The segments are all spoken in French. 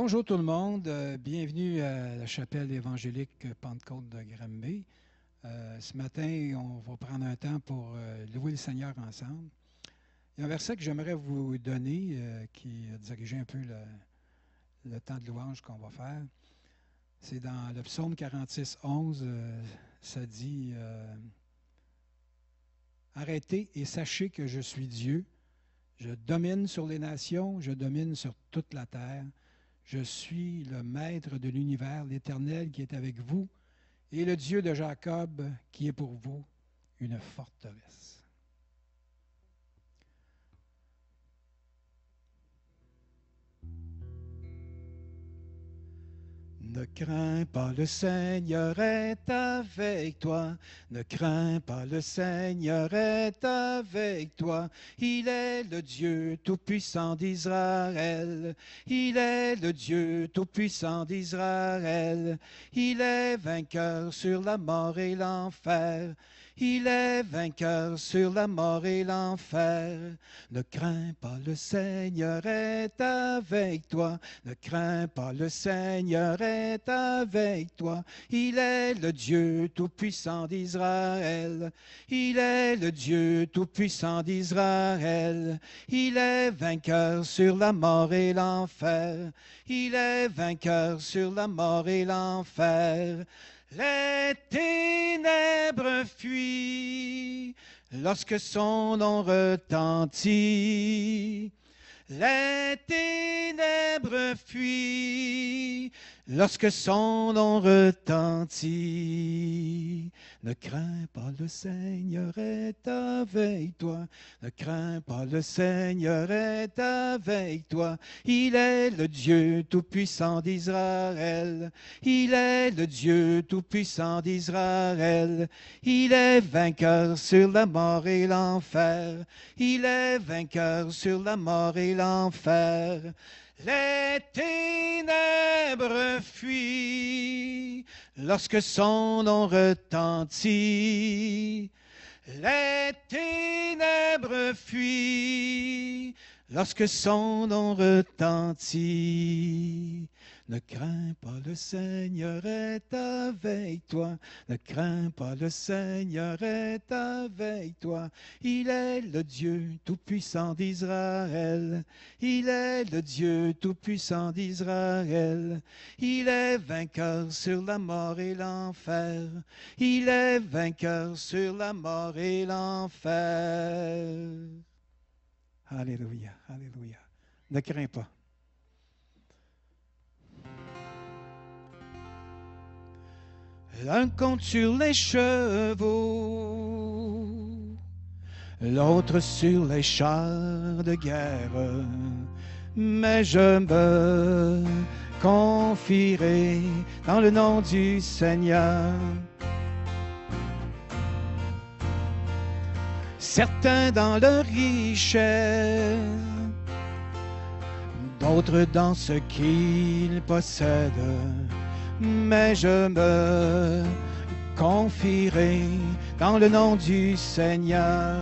Bonjour tout le monde, euh, bienvenue à la chapelle évangélique Pentecôte de Granby. Euh, ce matin, on va prendre un temps pour euh, louer le Seigneur ensemble. Il y a un verset que j'aimerais vous donner qui dirige un peu le, le temps de louange qu'on va faire. C'est dans le psaume 46, 11, euh, ça dit Arrêtez et sachez que je suis Dieu. Je domine sur les nations, je domine sur toute la terre. Je suis le maître de l'univers, l'Éternel qui est avec vous, et le Dieu de Jacob qui est pour vous une forteresse. Ne crains pas, le Seigneur est avec toi. Ne crains pas, le Seigneur est avec toi. Il est le Dieu tout-puissant d'Israël. Il est le Dieu tout-puissant d'Israël. Il est vainqueur sur la mort et l'enfer. Il est vainqueur sur la mort et l'enfer. Ne crains pas, le Seigneur est avec toi. Ne crains pas, le Seigneur est avec toi. Il est le Dieu tout-puissant d'Israël. Il est le Dieu tout-puissant d'Israël. Il est vainqueur sur la mort et l'enfer. Il est vainqueur sur la mort et l'enfer. Les ténèbres fuient lorsque son nom retentit. Les ténèbres fuient lorsque son nom retentit. Ne crains pas, le Seigneur est avec toi. Ne crains pas, le Seigneur est avec toi. Il est le Dieu tout-puissant d'Israël. Il est le Dieu tout-puissant d'Israël. Il est vainqueur sur la mort et l'enfer. Il est vainqueur sur la mort et l'enfer. Les ténèbres fuient lorsque son nom retentit. Les ténèbres fuient lorsque son nom retentit. Ne crains pas, le Seigneur est avec toi. Ne crains pas, le Seigneur est avec toi. Il est le Dieu tout-puissant d'Israël. Il est le Dieu tout-puissant d'Israël. Il est vainqueur sur la mort et l'enfer. Il est vainqueur sur la mort et l'enfer. Alléluia, Alléluia. Ne crains pas. L'un compte sur les chevaux, l'autre sur les chars de guerre. Mais je me confierai dans le nom du Seigneur. Certains dans leur richesse, d'autres dans ce qu'ils possèdent mais je me confierai dans le nom du Seigneur.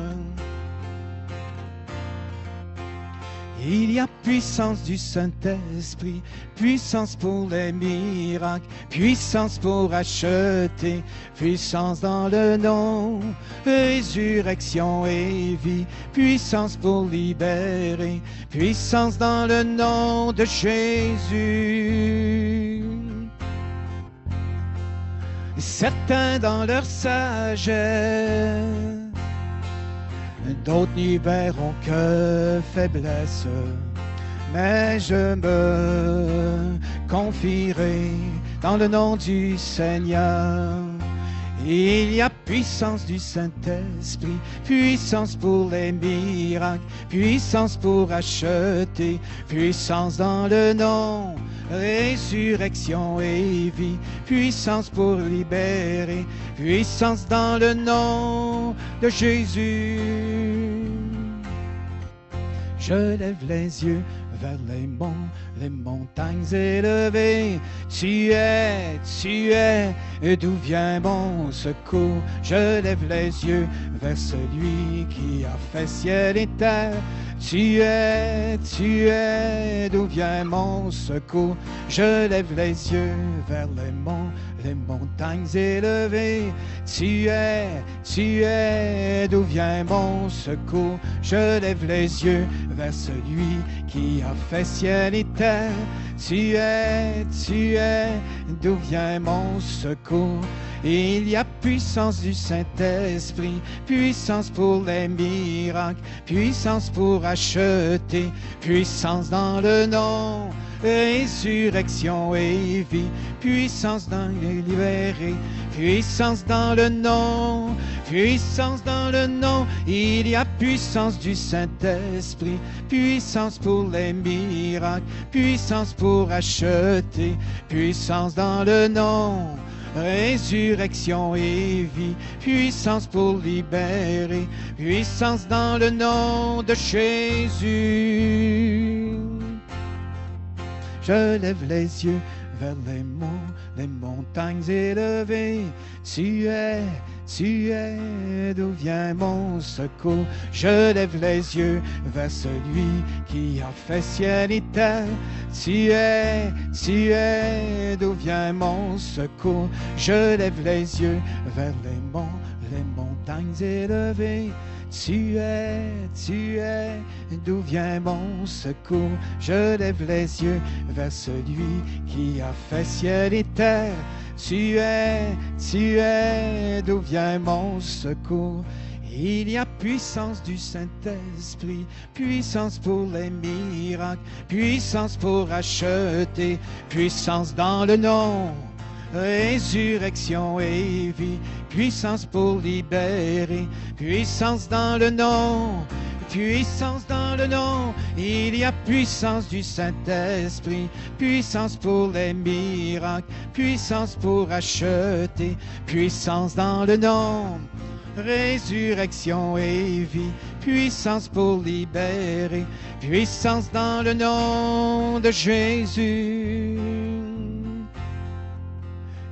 Il y a puissance du Saint-Esprit, puissance pour les miracles, puissance pour acheter, puissance dans le nom, résurrection et vie, puissance pour libérer, puissance dans le nom de Jésus. Certains dans leur sagesse, d'autres n'y verront que faiblesse. Mais je me confierai dans le nom du Seigneur. Il y a puissance du Saint-Esprit, puissance pour les miracles, puissance pour acheter, puissance dans le nom, résurrection et vie, puissance pour libérer, puissance dans le nom de Jésus. Je lève les yeux vers les monts, les montagnes élevées. Tu es, tu es, et d'où vient mon secours? Je lève les yeux vers celui qui a fait ciel et terre. Tu es, tu es, d'où vient mon secours? Je lève les yeux vers les monts, les montagnes élevées. Tu es, tu es, d'où vient mon secours? Je lève les yeux vers celui qui a fait ciel et terre. Tu es, tu es, d'où vient mon secours? Il y a puissance du Saint-Esprit, puissance pour les miracles, puissance pour acheter, puissance dans le nom, résurrection et vie, puissance dans les libérer, puissance dans le nom, puissance dans le nom. Il y a puissance du Saint-Esprit, puissance pour les miracles, puissance pour acheter, puissance dans le nom résurrection et vie, puissance pour libérer, puissance dans le nom de Jésus. Je lève les yeux vers les monts, les montagnes élevées. Tu es, tu es, d'où vient mon secours? Je lève les yeux vers celui qui a fait ciel et terre. Tu es, tu es, d'où vient mon secours? Je lève les yeux vers les monts, les montagnes élevées. Tu es, tu es, d'où vient mon secours? Je lève les yeux vers celui qui a fait ciel et terre. Tu es, tu es, d'où vient mon secours? Il y a puissance du Saint-Esprit, puissance pour les miracles, puissance pour acheter, puissance dans le nom résurrection et vie, puissance pour libérer, puissance dans le nom, puissance dans le nom. Il y a puissance du Saint-Esprit, puissance pour les miracles, puissance pour acheter, puissance dans le nom. Résurrection et vie, puissance pour libérer, puissance dans le nom de Jésus.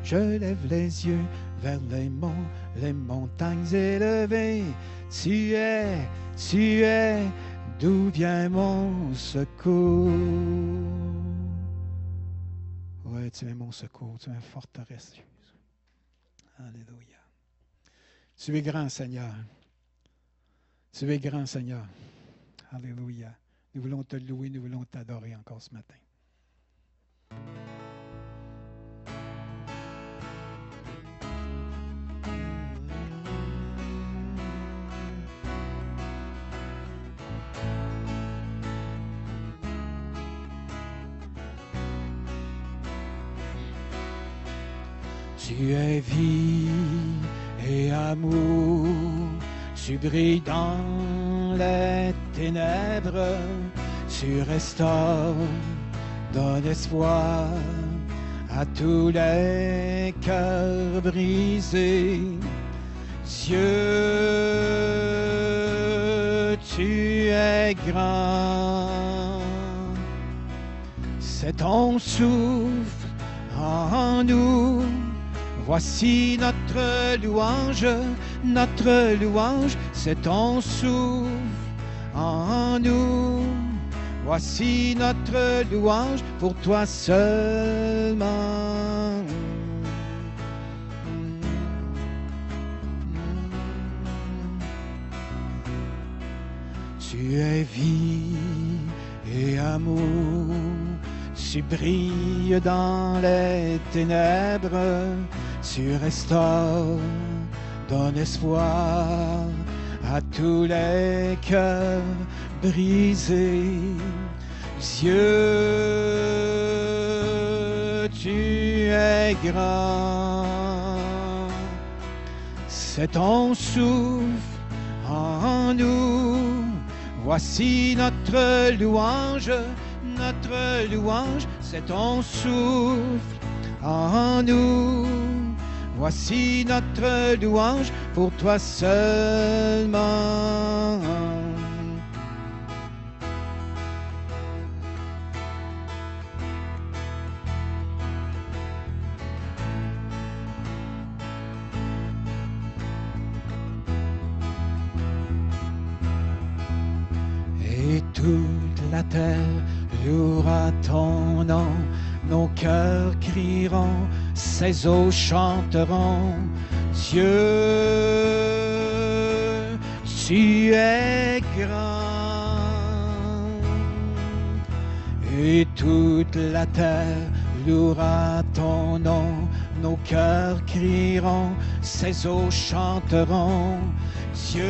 Je lève les yeux vers les monts, les montagnes élevées. Tu es, tu es, d'où vient mon secours? Ouais, tu es mon secours, tu es une forteresse. Alléluia. Tu es grand, Seigneur. Tu es grand, Seigneur. Alléluia. Nous voulons te louer, nous voulons t'adorer encore ce matin. Tu es vie et amour, tu brilles dans les ténèbres, tu restaures, donnes espoir à tous les cœurs brisés. Dieu, tu es grand, c'est ton souffle en nous Voici notre louange, notre louange, c'est ton souffle en nous. Voici notre louange pour toi seulement. Tu es vie et amour, tu brilles dans les ténèbres tu restaures, donne espoir à tous les cœurs brisés. Dieu, tu es grand, c'est ton souffle en nous. Voici notre louange, notre louange, c'est ton souffle en nous. Voici notre louange pour toi seulement. Et la terre louera ton nom. Nos cœurs crieront, ces eaux chanteront. Dieu, tu es grand. Et toute la terre louera ton nom. Nos cœurs crieront, ces eaux chanteront. Dieu,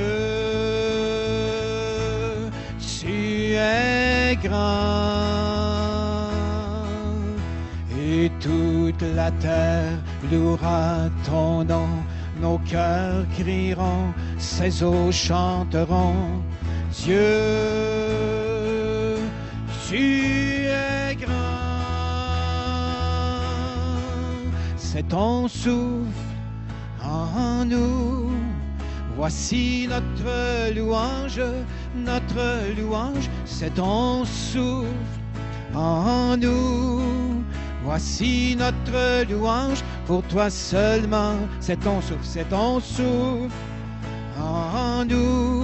tu es grand. Toute la terre louera ton nom. Nos cœurs crieront, ces eaux chanteront. Dieu, tu es grand. C'est ton souffle en nous. Voici notre louange, notre louange, c'est ton souffle en nous. Voici notre louange, pour toi seulement, c'est ton souffle, c'est ton souffle en nous.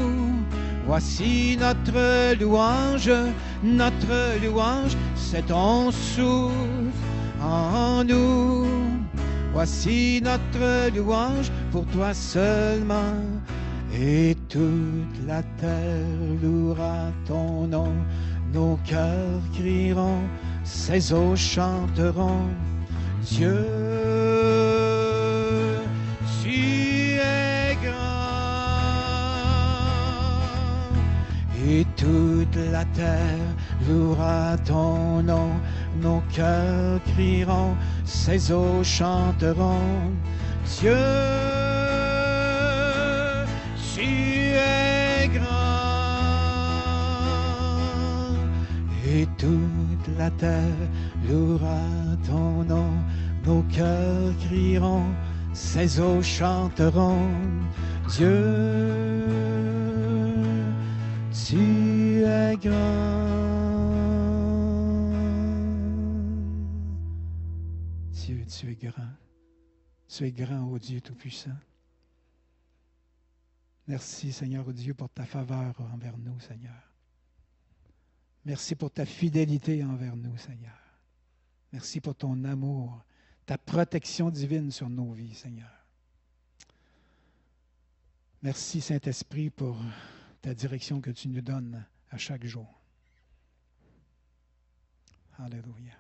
Voici notre louange, notre louange, c'est ton souffle en nous. Voici notre louange pour toi seulement. Et toute la terre louera ton nom. Nos cœurs crieront, ces eaux chanteront. Dieu, tu es grand. Et toute la terre louera ton nom. Nos cœurs crieront, ces eaux chanteront. Dieu, tu es grand. Et toute la terre louera ton nom. Nos cœurs crieront, ces eaux chanteront. Dieu, tu es grand. Dieu, tu es grand. Tu es grand, ô Dieu Tout-Puissant. Merci, Seigneur, ô Dieu, pour ta faveur envers nous, Seigneur. Merci pour ta fidélité envers nous, Seigneur. Merci pour ton amour, ta protection divine sur nos vies, Seigneur. Merci, Saint-Esprit, pour ta direction que tu nous donnes à chaque jour. Alléluia.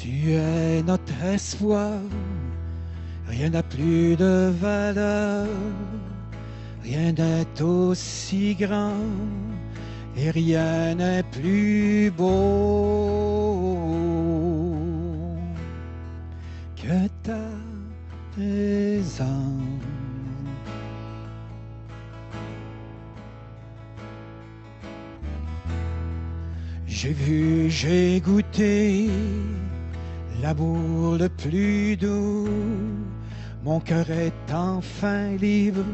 Tu es notre espoir, rien n'a plus de valeur, rien n'est aussi grand. Et rien n'est plus beau Mon cœur est enfin libre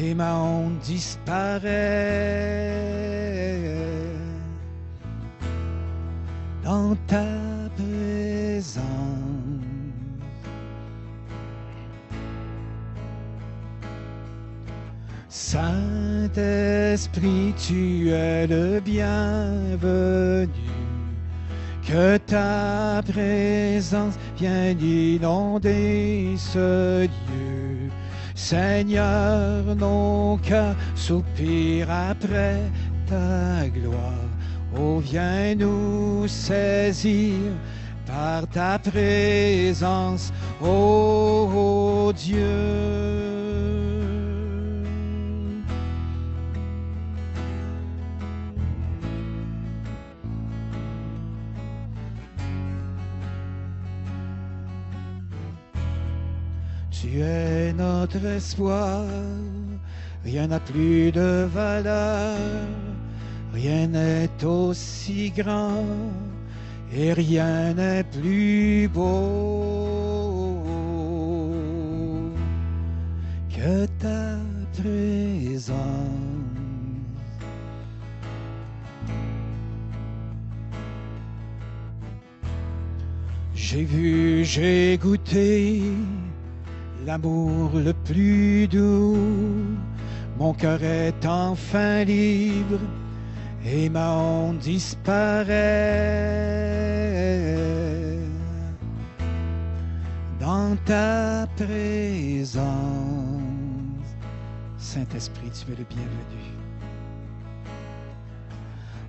et ma honte disparaît dans ta présence. Saint-Esprit, tu es le bienvenu. Que ta présence vienne inonder ce lieu. Seigneur, nos cœurs soupirent après ta gloire. Oh, viens nous saisir par ta présence, ô oh, Dieu. Es notre espoir, rien n'a plus de valeur, rien n'est aussi grand. Et rien n'est plus beau que ta présence. J'ai vu, j'ai goûté l'amour le plus doux. Mon cœur est enfin libre et ma honte disparaît dans ta présence. Saint-Esprit, tu es le bienvenu.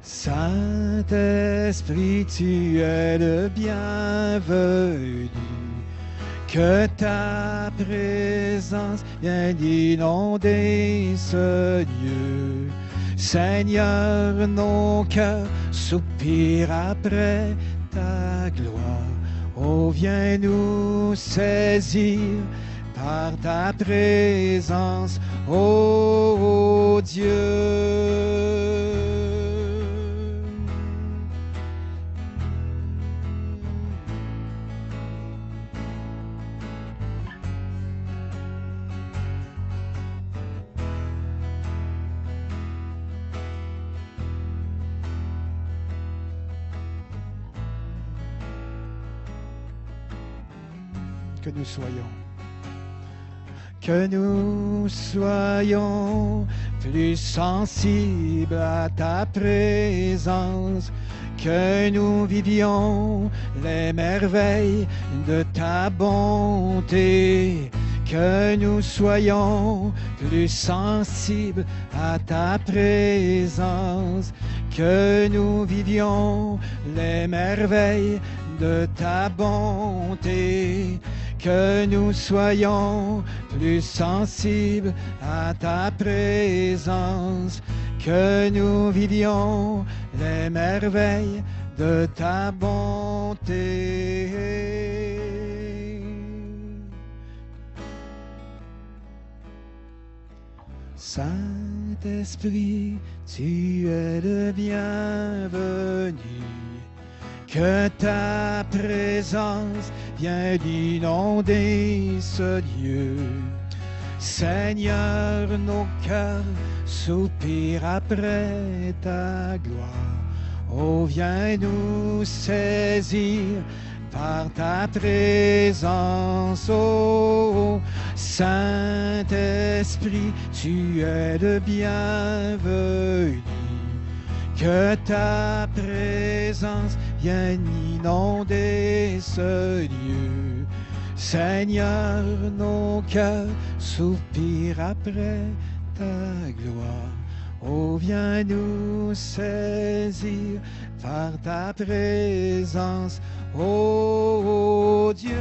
Saint-Esprit, tu es le bienvenu. Que ta présence vienne inonder ce lieu. Seigneur, nos cœurs soupirent après ta gloire. Oh, viens nous saisir par ta présence, ô Dieu. Soyons. Que nous soyons plus sensibles à ta présence, que nous vivions les merveilles de ta bonté, que nous soyons plus sensibles à ta présence, que nous vivions les merveilles de ta bonté que nous soyons plus sensibles à ta présence, que nous vivions les merveilles de ta bonté. Saint-Esprit, tu es le bienvenu. Que ta présence vienne inonder ce lieu. Seigneur, nos cœurs soupirent après ta gloire. Oh, viens nous saisir par ta présence. Oh, Saint-Esprit, tu es le bienvenu. Que ta présence vienne inonder ce lieu. Seigneur, nos cœurs soupirent après ta gloire. Oh, viens nous saisir par ta présence, ô Dieu.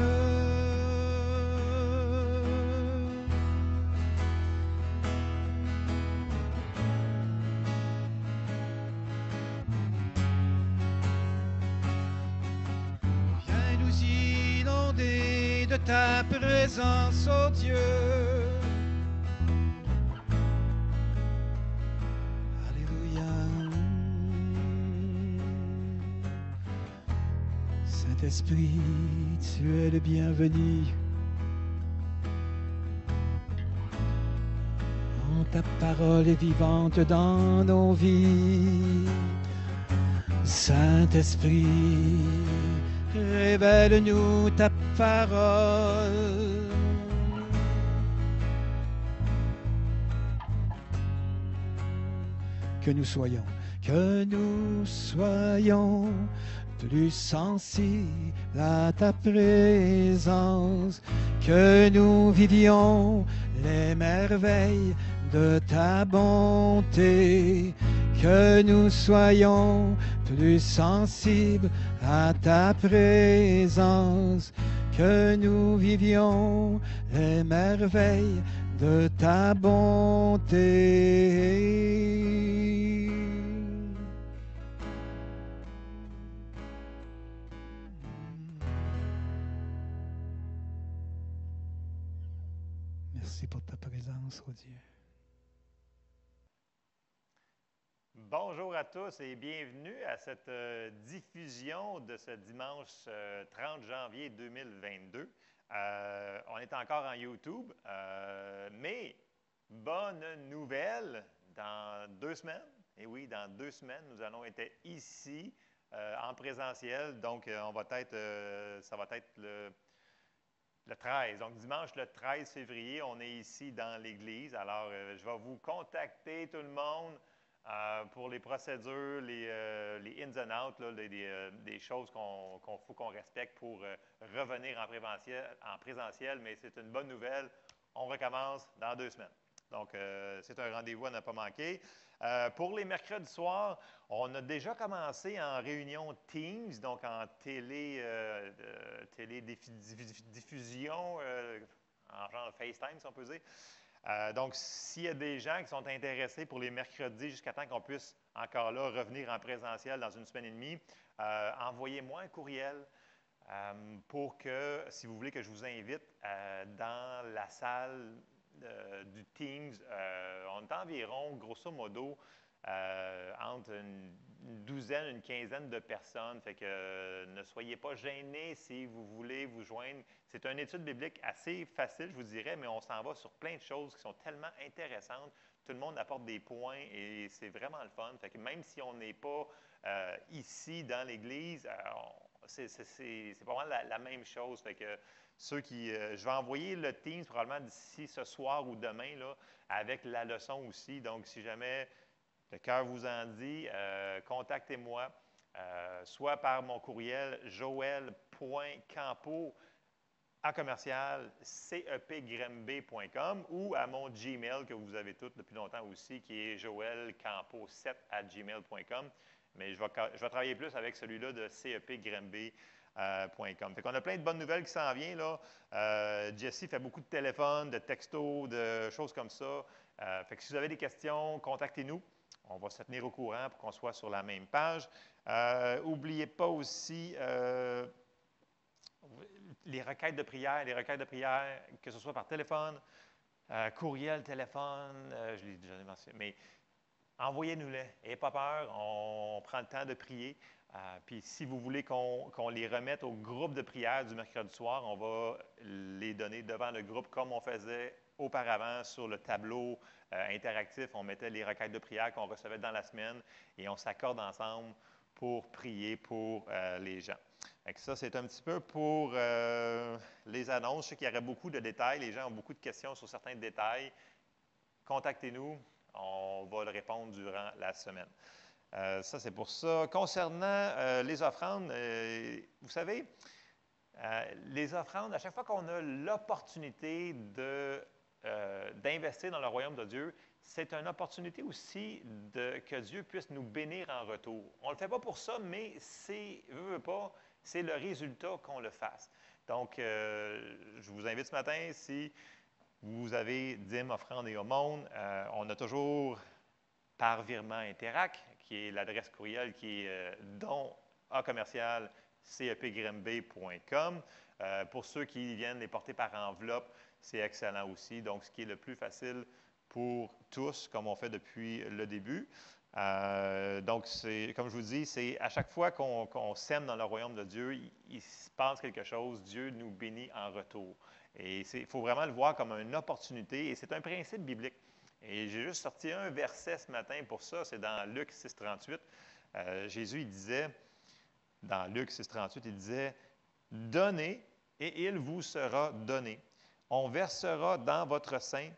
Ta présence, ô Dieu. Alléluia. Saint-Esprit, tu es le bienvenu. Ta parole est vivante dans nos vies. Saint-Esprit, révèle-nous ta parole. Que nous soyons, que nous soyons plus sensibles à ta présence, que nous vivions les merveilles de ta bonté, que nous soyons plus sensibles à ta présence, que nous vivions les merveilles de ta bonté. Bonjour à tous et bienvenue à cette euh, diffusion de ce dimanche 30 euh, janvier 2022. Euh, on est encore en YouTube, mais bonne nouvelle, dans deux semaines, et oui, dans deux semaines, nous allons être ici en présentiel. Donc, on va être, ça va être le, le 13. Donc, dimanche le 13 février, on est ici dans l'Église. Alors, je vais vous contacter, tout le monde. Euh, pour les procédures, les, euh, ins and outs, euh, des choses qu'on faut qu'on respecte pour revenir en présentiel, mais c'est une bonne nouvelle. On recommence dans deux semaines. Donc, c'est un rendez-vous à ne pas manquer. pour les mercredis soirs, on a déjà commencé en réunion Teams, donc en télé, télé diffusion, en genre FaceTime, si on peut dire. Euh, donc, s'il y a des gens qui sont intéressés pour les mercredis jusqu'à temps qu'on puisse encore là revenir en présentiel dans une semaine et demie, euh, envoyez-moi un courriel euh, pour que, si vous voulez que je vous invite dans la salle du Teams, on est environ, grosso modo, entre une, douzaine, une quinzaine de personnes. Fait que ne soyez pas gênés si vous voulez vous joindre. C'est une étude biblique assez facile, je vous dirais, mais on s'en va sur plein de choses qui sont tellement intéressantes. Tout le monde apporte des points et c'est vraiment le fun. Fait que même si on n'est pas euh, ici dans l'Église, euh, c'est pas la, la, même chose. Fait que ceux qui. Euh, je vais envoyer le Teams probablement d'ici ce soir ou demain là, avec la leçon aussi. Donc, si jamais le cœur vous en dit, contactez-moi. soit par mon courriel joel.campo à commercial cepgrimb.com ou à mon Gmail que vous avez tous depuis longtemps aussi, qui est joelcampo7 à gmail.com. Mais je vais, travailler plus avec celui-là de cepgrimb.com. Euh, fait a plein de bonnes nouvelles qui s'en viennent. Euh, Jesse fait beaucoup de téléphones, de textos, de choses comme ça. Euh, fait que si vous avez des questions, contactez-nous. On va se tenir au courant pour qu'on soit sur la même page. N'oubliez pas aussi les requêtes de prière, les requêtes de prière, que ce soit par téléphone, euh, courriel, téléphone, euh, je l'ai déjà mentionné, mais envoyez-nous-les. N'ayez pas peur, on, prend le temps de prier. Euh, puis si vous voulez qu'on les remette au groupe de prière du mercredi soir, on va les donner devant le groupe comme on faisait auparavant sur le tableau interactif. On mettait les requêtes de prière qu'on recevait dans la semaine et on s'accorde ensemble pour prier pour les gens ça, c'est un petit peu pour euh, les annonces. Je sais qu'il y aurait beaucoup de détails. Les gens ont beaucoup de questions sur certains détails. Contactez-nous. On va le répondre durant la semaine. Euh, ça, c'est pour ça. Concernant euh, les offrandes, vous savez, les offrandes, à chaque fois qu'on a l'opportunité d'investir dans le royaume de Dieu, c'est une opportunité aussi de, que Dieu puisse nous bénir en retour. On ne le fait pas pour ça, mais c'est, pas, c'est le résultat qu'on le fasse. Donc, euh, je vous invite ce matin, si vous avez dîmes, offrandes et aumônes, euh, on a toujours par virement Interac, qui est l'adresse courriel qui est euh, don a commercial cepgrimb.com. pour ceux qui viennent les porter par enveloppe, c'est excellent aussi. Donc, ce qui est le plus facile pour tous, comme on fait depuis le début. Euh, donc, comme je vous dis, c'est à chaque fois qu'on sème dans le royaume de Dieu, il, se passe quelque chose, Dieu nous bénit en retour. Et il faut vraiment le voir comme une opportunité, et c'est un principe biblique. Et j'ai juste sorti un verset ce matin pour ça, c'est dans Luc 6, 38. Euh, Jésus, il disait, dans Luc 6, 38, il disait, Donnez, et il vous sera donné. On versera dans votre sein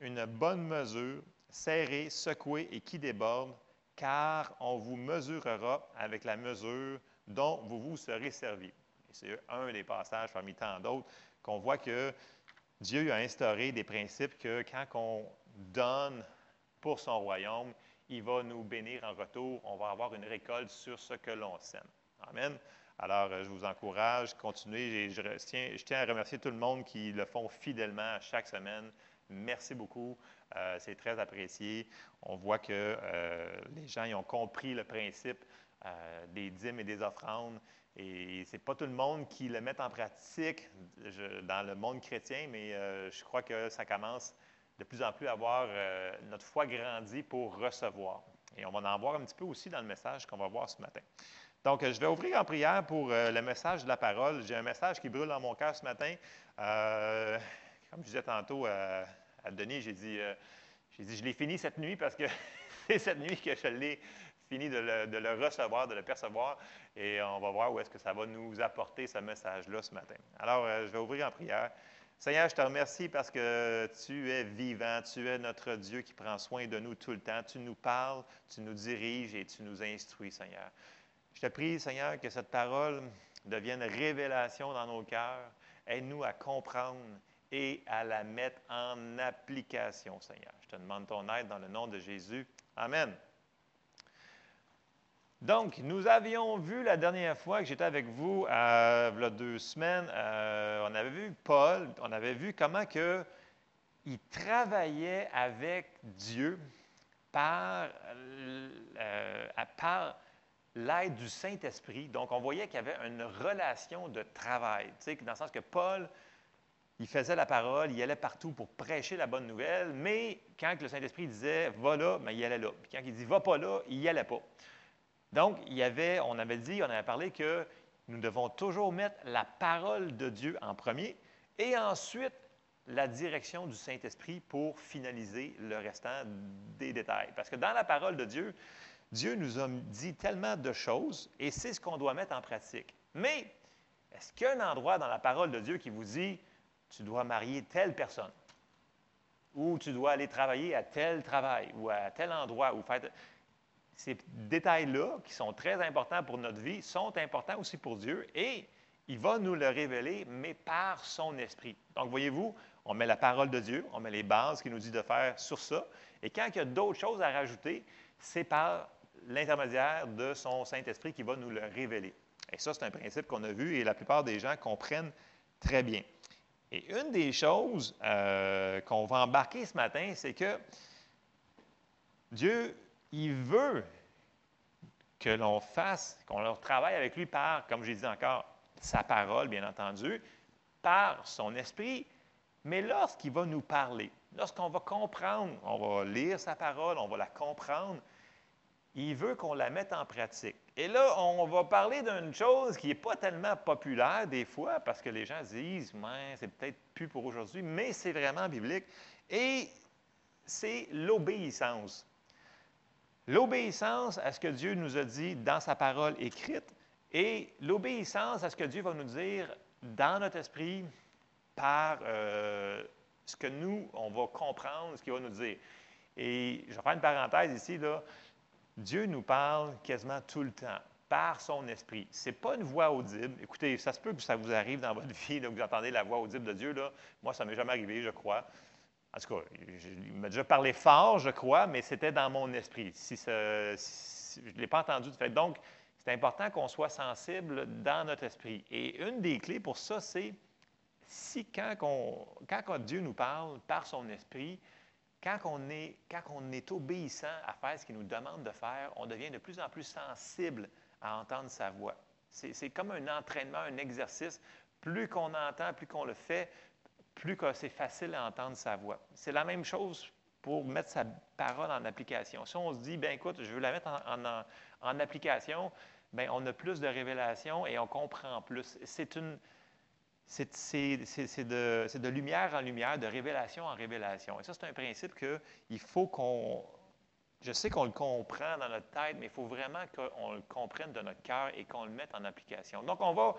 une bonne mesure, serré, secoué et qui déborde, car on vous mesurera avec la mesure dont vous vous serez servi. C'est un des passages parmi tant d'autres qu'on voit que Dieu a instauré des principes que quand on donne pour son royaume, il va nous bénir en retour. On va avoir une récolte sur ce que l'on sème. Amen. Alors, je vous encourage, continuez. Tiens, je tiens à remercier tout le monde qui le font fidèlement chaque semaine. Merci beaucoup. Euh, c'est très apprécié. On voit que euh, les gens ont compris le principe euh, des dîmes et des offrandes. Et ce n'est pas tout le monde qui le met en pratique dans le monde chrétien, mais je crois que ça commence de plus en plus avoir euh, notre foi grandie pour recevoir. Et on va en voir un petit peu aussi dans le message qu'on va voir ce matin. Donc, je vais ouvrir en prière pour le message de la parole. J'ai un message qui brûle dans mon cœur ce matin. comme je disais tantôt à, Denis, j'ai dit, dit, je l'ai fini cette nuit parce que c'est cette nuit que je l'ai fini de le, recevoir, de le percevoir, et on va voir où est-ce que ça va nous apporter ce message-là ce matin. Alors, euh, je vais ouvrir en prière. Seigneur, je te remercie parce que tu es vivant, tu es notre Dieu qui prend soin de nous tout le temps. Tu nous parles, tu nous diriges et tu nous instruis, Seigneur. Je te prie, Seigneur, que cette parole devienne révélation dans nos cœurs. Aide-nous à comprendre et à la mettre en application, Seigneur. Je te demande ton aide dans le nom de Jésus. Amen. Donc, nous avions vu la dernière fois que j'étais avec vous, euh, il y a deux semaines, euh, on avait vu Paul, on avait vu comment que il travaillait avec Dieu par, euh, par l'aide du Saint-Esprit. Donc, on voyait qu'il y avait une relation de travail, dans le sens que Paul il faisait la parole, il allait partout pour prêcher la bonne nouvelle, mais quand le Saint-Esprit disait va là, bien, il allait là. Puis quand il dit va pas là, il n'y allait pas. Donc, il y avait, on avait dit, on avait parlé que nous devons toujours mettre la parole de Dieu en premier et ensuite la direction du Saint-Esprit pour finaliser le restant des détails. Parce que dans la parole de Dieu, Dieu nous a dit tellement de choses et c'est ce qu'on doit mettre en pratique. Mais est-ce qu'il y a un endroit dans la parole de Dieu qui vous dit tu dois marier telle personne, ou tu dois aller travailler à tel travail, ou à tel endroit, ou faire. Ces détails-là, qui sont très importants pour notre vie, sont importants aussi pour Dieu, et il va nous le révéler, mais par son esprit. Donc, voyez-vous, on met la parole de Dieu, on met les bases qu'il nous dit de faire sur ça, et quand il y a d'autres choses à rajouter, c'est par l'intermédiaire de son Saint-Esprit qui va nous le révéler. Et ça, c'est un principe qu'on a vu et la plupart des gens comprennent très bien. Et une des choses euh, qu'on va embarquer ce matin, c'est que Dieu, il veut que l'on fasse, qu'on travaille avec lui par, comme j'ai dit encore, sa parole, bien entendu, par son esprit, mais lorsqu'il va nous parler, lorsqu'on va comprendre, on va lire sa parole, on va la comprendre, il veut qu'on la mette en pratique. Et là, on va parler d'une chose qui n'est pas tellement populaire des fois, parce que les gens disent, c'est peut-être plus pour aujourd'hui, mais c'est vraiment biblique. Et c'est l'obéissance. L'obéissance à ce que Dieu nous a dit dans sa parole écrite et l'obéissance à ce que Dieu va nous dire dans notre esprit par euh, ce que nous, on va comprendre, ce qu'il va nous dire. Et je vais faire une parenthèse ici, là. Dieu nous parle quasiment tout le temps par son esprit. Ce n'est pas une voix audible. Écoutez, ça se peut que ça vous arrive dans votre vie, que vous entendez la voix audible de Dieu. Là. Moi, ça ne m'est jamais arrivé, je crois. En tout cas, il m'a déjà parlé fort, je crois, mais c'était dans mon esprit. Si, je ne l'ai pas entendu. Fait. Donc, c'est important qu'on soit sensible dans notre esprit. Et une des clés pour ça, c'est si quand, quand Dieu nous parle par son esprit, quand on, est, quand on est obéissant à faire ce qu'il nous demande de faire, on devient de plus en plus sensible à entendre sa voix. C'est comme un entraînement, un exercice. Plus qu'on entend, plus qu'on le fait, plus que c'est facile à entendre sa voix. C'est la même chose pour mettre sa parole en application. Si on se dit, ben écoute, je veux la mettre en, en application, bien, on a plus de révélations et on comprend plus. C'est une, c'est de, lumière en lumière, de révélation en révélation. Et ça, c'est un principe qu'il faut qu'on... Je sais qu'on le comprend dans notre tête, mais il faut vraiment qu'on le comprenne de notre cœur et qu'on le mette en application. Donc, on va...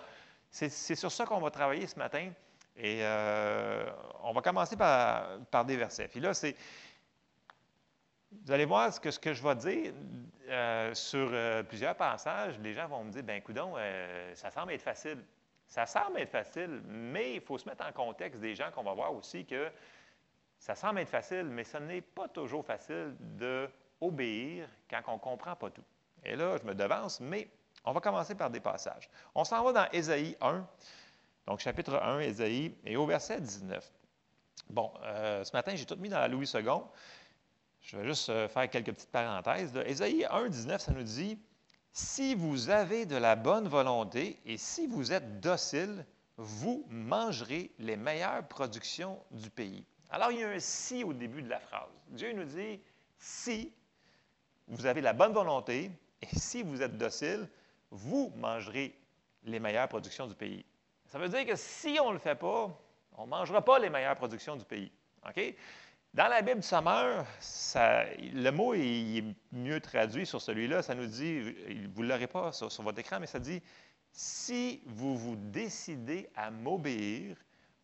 C'est sur ça qu'on va travailler ce matin. Et euh, on va commencer par, par, des versets. Puis là, c'est... Vous allez voir ce que, ce que je vais dire euh, sur euh, plusieurs passages. Les gens vont me dire, ben coudon, ça semble être facile. Ça semble être facile, mais il faut se mettre en contexte des gens qu'on va voir aussi que ça semble être facile, mais ce n'est pas toujours facile d'obéir quand on ne comprend pas tout. Et là, je me devance, mais on va commencer par des passages. On s'en va dans Ésaïe 1, donc chapitre 1, Ésaïe, et au verset 19. Bon, euh, ce matin, j'ai tout mis dans la Louis II. Je vais juste euh, faire quelques petites parenthèses. Ésaïe 1, 19, ça nous dit si vous avez de la bonne volonté et si vous êtes docile, vous mangerez les meilleures productions du pays. Alors, il y a un si au début de la phrase. Dieu nous dit, si vous avez la bonne volonté et si vous êtes docile, vous mangerez les meilleures productions du pays. Ça veut dire que si on ne le fait pas, on ne mangera pas les meilleures productions du pays. OK? Dans la Bible du Sommeur, le mot est, mieux traduit sur celui-là. Ça nous dit, vous ne l'aurez pas sur, votre écran, mais ça dit si vous vous décidez à m'obéir,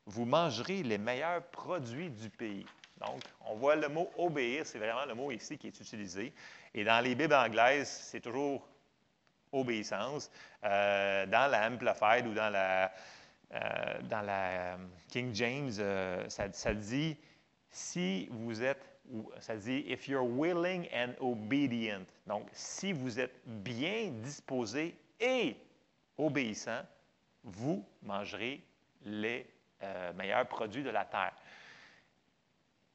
vous mangerez les meilleurs produits du pays. Donc, on voit le mot obéir, c'est vraiment le mot ici qui est utilisé. Et dans les Bibles anglaises, c'est toujours obéissance. Euh, dans la Amplified ou dans la, euh, dans la euh, King James, ça, ça, dit si vous êtes, ça dit if you're willing and obedient. Donc, si vous êtes bien disposé et obéissant, vous mangerez les meilleurs produits de la terre.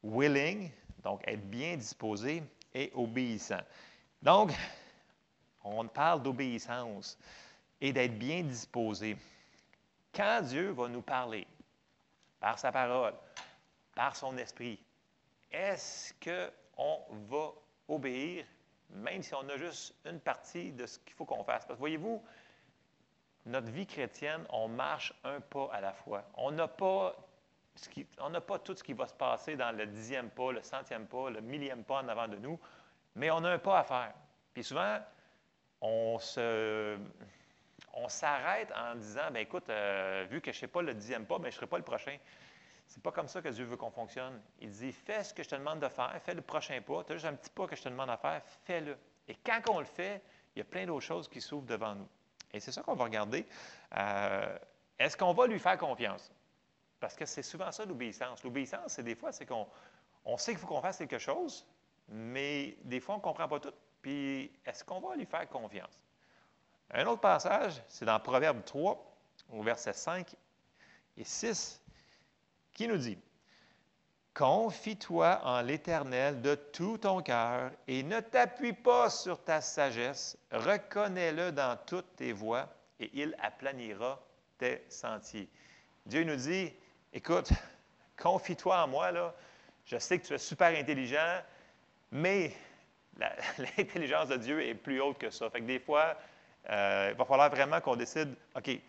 Willing, donc être bien disposé et obéissant. Donc, on parle d'obéissance et d'être bien disposé. Quand Dieu va nous parler par sa parole, par son esprit, est-ce qu'on va obéir, même si on a juste une partie de ce qu'il faut qu'on fasse? Parce que voyez-vous, notre vie chrétienne, on marche un pas à la fois. On n'a pas, pas tout ce qui va se passer dans le dixième pas, le centième pas, le millième pas en avant de nous, mais on a un pas à faire. Puis souvent, on se, on s'arrête en disant, ben écoute, euh, vu que je ne sais pas le dixième pas, ben, je ne serai pas le prochain. C'est pas comme ça que Dieu veut qu'on fonctionne. Il dit, fais ce que je te demande de faire, fais le prochain pas. Tu as juste un petit pas que je te demande à faire, fais-le. Et quand on le fait, il y a plein d'autres choses qui s'ouvrent devant nous. Et c'est ça qu'on va regarder. Euh, est-ce qu'on va lui faire confiance? Parce que c'est souvent ça l'obéissance. L'obéissance, c'est des fois, c'est qu'on on sait qu'il faut qu'on fasse quelque chose, mais des fois, on ne comprend pas tout. Puis, est-ce qu'on va lui faire confiance? Un autre passage, c'est dans Proverbe 3, au verset 5 et 6, qui nous dit Confie-toi en l'Éternel de tout ton cœur et ne t'appuie pas sur ta sagesse, reconnais-le dans toutes tes voies et il aplanira tes sentiers. Dieu nous dit Écoute, confie-toi en moi, là. Je sais que tu es super intelligent, mais l'intelligence de Dieu est plus haute que ça. Fait que des fois, euh, il va falloir vraiment qu'on décide, OK, il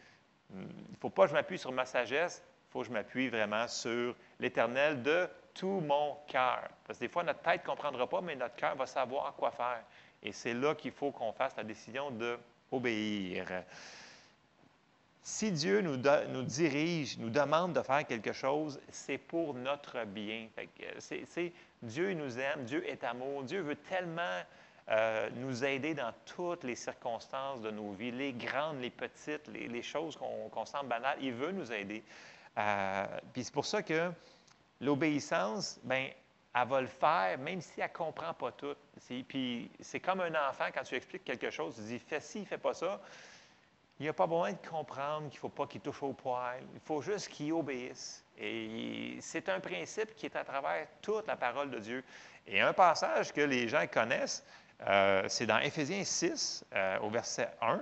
ne faut pas que je m'appuie sur ma sagesse, il faut que je m'appuie vraiment sur l'Éternel de tout mon cœur. Parce que des fois, notre tête ne comprendra pas, mais notre cœur va savoir quoi faire. Et c'est là qu'il faut qu'on fasse la décision d'obéir. Si Dieu nous, nous, dirige, nous demande de faire quelque chose, c'est pour notre bien. C'est, Dieu nous aime, Dieu est amour, Dieu veut tellement euh, nous aider dans toutes les circonstances de nos vies, les grandes, les petites, les, choses qu'on, sent banales. Il veut nous aider. Euh, puis c'est pour ça que l'obéissance, ben, elle va le faire, même si elle ne comprend pas tout. puis c'est comme un enfant, quand tu expliques quelque chose, tu dis fais ci, fais pas ça. Il n'y a pas besoin de comprendre qu'il ne faut pas qu'il touche au poil. Il faut juste qu'il obéisse. Et c'est un principe qui est à travers toute la parole de Dieu. Et un passage que les gens connaissent, euh, c'est dans Éphésiens 6, euh, au verset 1.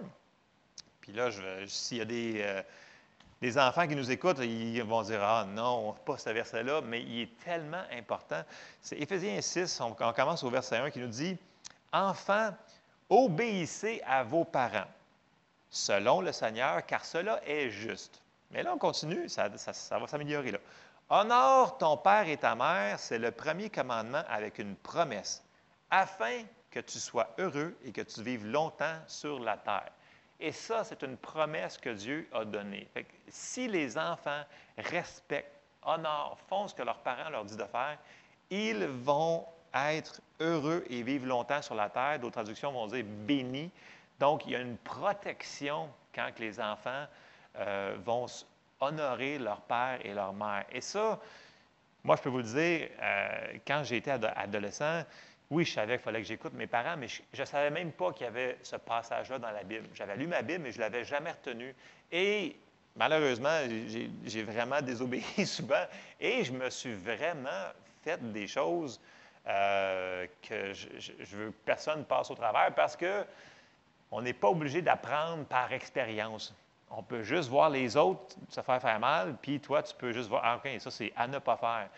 Puis là, s'il y a des, euh, des, enfants qui nous écoutent, ils vont dire Ah non, pas ce verset-là, mais il est tellement important. C'est Éphésiens 6, on, commence au verset 1 qui nous dit Enfants, obéissez à vos parents selon le Seigneur, car cela est juste. Mais là, on continue, ça, va s'améliorer là. Honore ton père et ta mère, c'est le premier commandement avec une promesse, afin que tu sois heureux et que tu vives longtemps sur la terre. Et ça, c'est une promesse que Dieu a donnée. si les enfants respectent, honorent, font ce que leurs parents leur disent de faire, ils vont être heureux et vivre longtemps sur la terre. D'autres traductions vont dire bénis donc, il y a une protection quand les enfants euh, vont honorer leur père et leur mère. Et ça, moi, je peux vous le dire, euh, quand j'étais adolescent, oui, je savais qu'il fallait que j'écoute mes parents, mais je ne savais même pas qu'il y avait ce passage-là dans la Bible. J'avais lu ma Bible, mais je ne l'avais jamais retenu. Et malheureusement, j'ai vraiment désobéi souvent et je me suis vraiment fait des choses euh, que je, veux que personne passe au travers parce que on n'est pas obligé d'apprendre par expérience. On peut juste voir les autres se faire faire mal, puis toi, tu peux juste voir, ah, OK, ça, c'est à ne pas faire.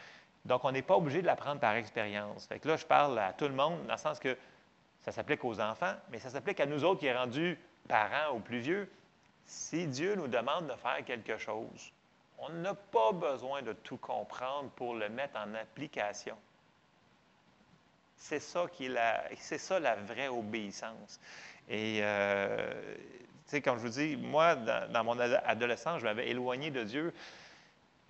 Donc, on n'est pas obligé de l'apprendre par expérience. Fait que là, je parle à tout le monde, dans le sens que ça s'applique aux enfants, mais ça s'applique à nous autres qui est rendus parents ou plus vieux. Si Dieu nous demande de faire quelque chose, on n'a pas besoin de tout comprendre pour le mettre en application. C'est ça, qui est la, c'est ça la vraie obéissance. Et, euh, tu sais, comme je vous dis, moi, dans, mon adolescence, je m'avais éloigné de Dieu.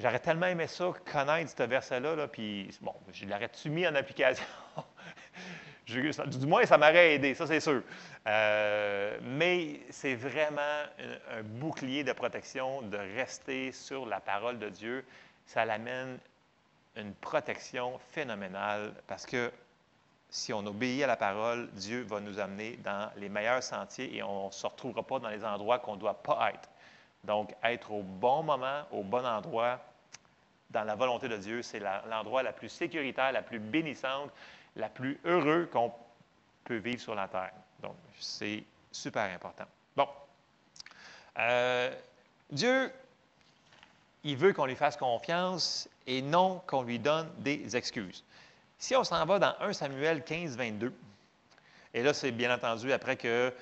J'aurais tellement aimé ça, connaître ce verset-là, puis bon, je l'aurais-tu mis en application? du moins, ça m'aurait aidé, ça c'est sûr. Euh, mais c'est vraiment un, bouclier de protection de rester sur la parole de Dieu. Ça l'amène une protection phénoménale parce que si on obéit à la parole, Dieu va nous amener dans les meilleurs sentiers et on ne se retrouvera pas dans les endroits qu'on ne doit pas être. Donc, être au bon moment, au bon endroit, dans la volonté de Dieu, c'est l'endroit la, plus sécuritaire, la plus bénissante, la plus heureux qu'on peut vivre sur la terre. Donc, c'est super important. Bon. Euh, Dieu, il veut qu'on lui fasse confiance et non qu'on lui donne des excuses. Si on s'en va dans 1 Samuel 15, 22, et là, c'est bien entendu après que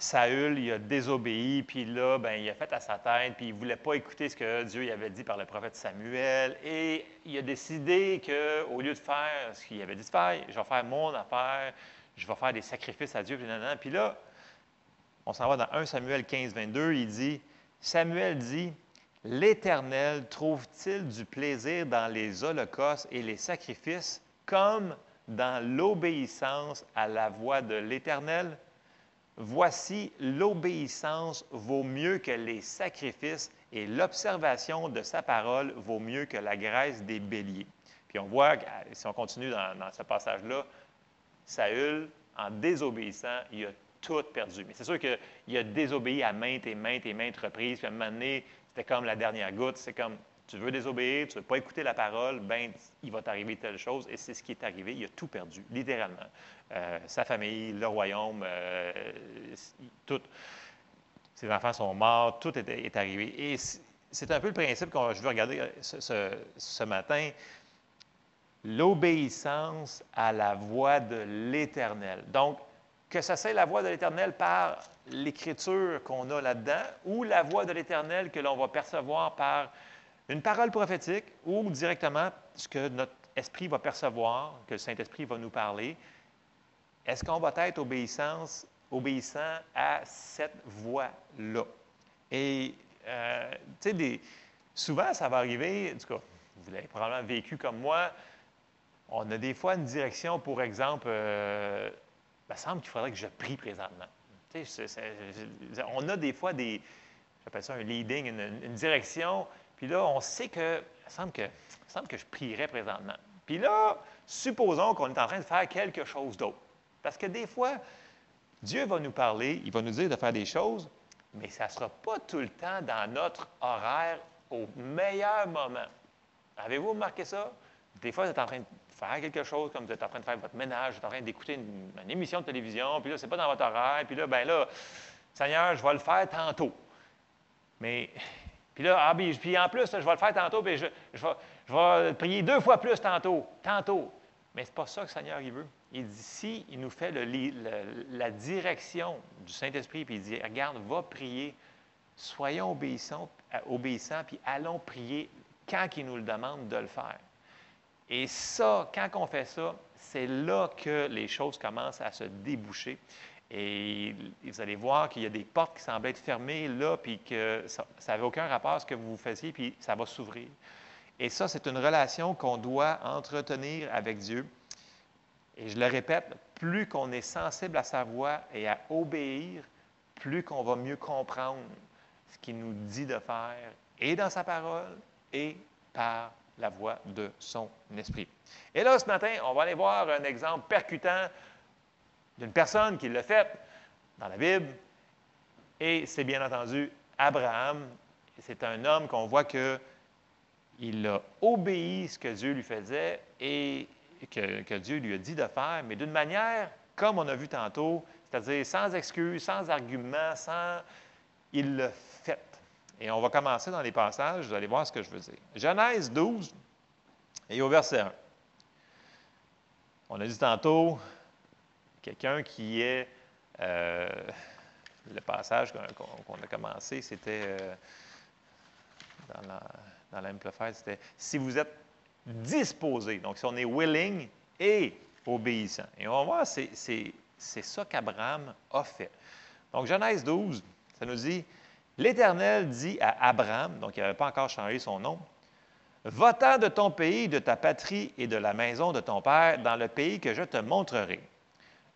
Saül, il a désobéi, puis là, ben, il a fait à sa tête, puis il ne voulait pas écouter ce que Dieu lui avait dit par le prophète Samuel. Et il a décidé qu'au lieu de faire ce qu'il avait dit de faire, je vais faire mon affaire, je vais faire des sacrifices à Dieu, puis, puis là, on s'en va dans 1 Samuel 15, 22, il dit, Samuel dit, L'Éternel trouve-t-il du plaisir dans les holocaustes et les sacrifices comme dans l'obéissance à la voix de l'Éternel? Voici, l'obéissance vaut mieux que les sacrifices et l'observation de sa parole vaut mieux que la graisse des béliers. Puis on voit, si on continue dans, ce passage-là, Saül, en désobéissant, il a tout perdu. Mais c'est sûr qu'il a désobéi à maintes et maintes et maintes reprises. Puis à un moment donné, c'était comme la dernière goutte. C'est comme, tu veux désobéir, tu ne veux pas écouter la parole, ben il va t'arriver telle chose. Et c'est ce qui est arrivé. Il a tout perdu, littéralement. Euh, sa famille, le royaume, euh. Ses enfants sont morts, tout est, arrivé. Et c'est un peu le principe que je veux regarder euh, ce, matin. L'obéissance à la voix de l'Éternel. Donc, que ce soit la voix de l'Éternel par l'écriture qu'on a là-dedans ou la voix de l'Éternel que l'on va percevoir par une parole prophétique ou directement ce que notre esprit va percevoir, que le Saint-Esprit va nous parler, est-ce qu'on va être obéissant à cette voix-là? Et, euh, tu sais, souvent, ça va arriver, en tout cas, vous l'avez probablement vécu comme moi, on a des fois une direction, pour exemple, euh, il me semble qu'il faudrait que je prie présentement. On a des fois des, j'appelle ça un leading, une, direction, puis là, on sait que, il semble que, semble que je prierais présentement. Puis là, supposons qu'on est en train de faire quelque chose d'autre. Parce que des fois, Dieu va nous parler, il va nous dire de faire des choses, mais ça ne sera pas tout le temps dans notre horaire au meilleur moment. Avez-vous remarqué ça? Des fois, vous êtes en train de faire quelque chose, comme vous êtes en train de faire votre ménage, vous êtes en train d'écouter une, émission de télévision, puis là, ce n'est pas dans votre horaire, puis là, ben là, Seigneur, je vais le faire tantôt. Mais, puis là, ah, puis en plus, je vais le faire tantôt, puis je, je, vais, je vais prier deux fois plus tantôt, tantôt. Mais ce n'est pas ça que le Seigneur il veut. Il dit, si il nous fait la direction du Saint-Esprit, puis il dit, regarde, va prier, soyons obéissants, obéissants, puis allons prier quand il nous le demande de le faire. Et ça, quand on fait ça, c'est là que les choses commencent à se déboucher. Et vous allez voir qu'il y a des portes qui semblent être fermées là, puis que ça n'avait aucun rapport à ce que vous faisiez, puis ça va s'ouvrir. Et ça, c'est une relation qu'on doit entretenir avec Dieu. Et je le répète, plus qu'on est sensible à sa voix et à obéir, plus qu'on va mieux comprendre ce qu'il nous dit de faire, et dans sa parole, et par la voix de son esprit. Et là, ce matin, on va aller voir un exemple percutant d'une personne qui l'a fait dans la Bible, et c'est bien entendu Abraham. C'est un homme qu'on voit qu'il a obéi ce que Dieu lui faisait et que, Dieu lui a dit de faire, mais d'une manière, comme on a vu tantôt, c'est-à-dire sans excuse, sans argument, sans... Il l'a fait. Et on va commencer dans les passages, vous allez voir ce que je veux dire. Genèse 12, Et au verset 1, on a dit tantôt, quelqu'un qui est, euh, le passage qu'on a commencé, c'était euh, dans l'Amplified, c'était si vous êtes disposé, donc si on est willing et obéissant. Et on va voir, c'est ça qu'Abraham a fait. Donc, Genèse 12, ça nous dit L'Éternel dit à Abraham, donc il n'avait pas encore changé son nom, Va-t'en de ton pays, de ta patrie et de la maison de ton père dans le pays que je te montrerai.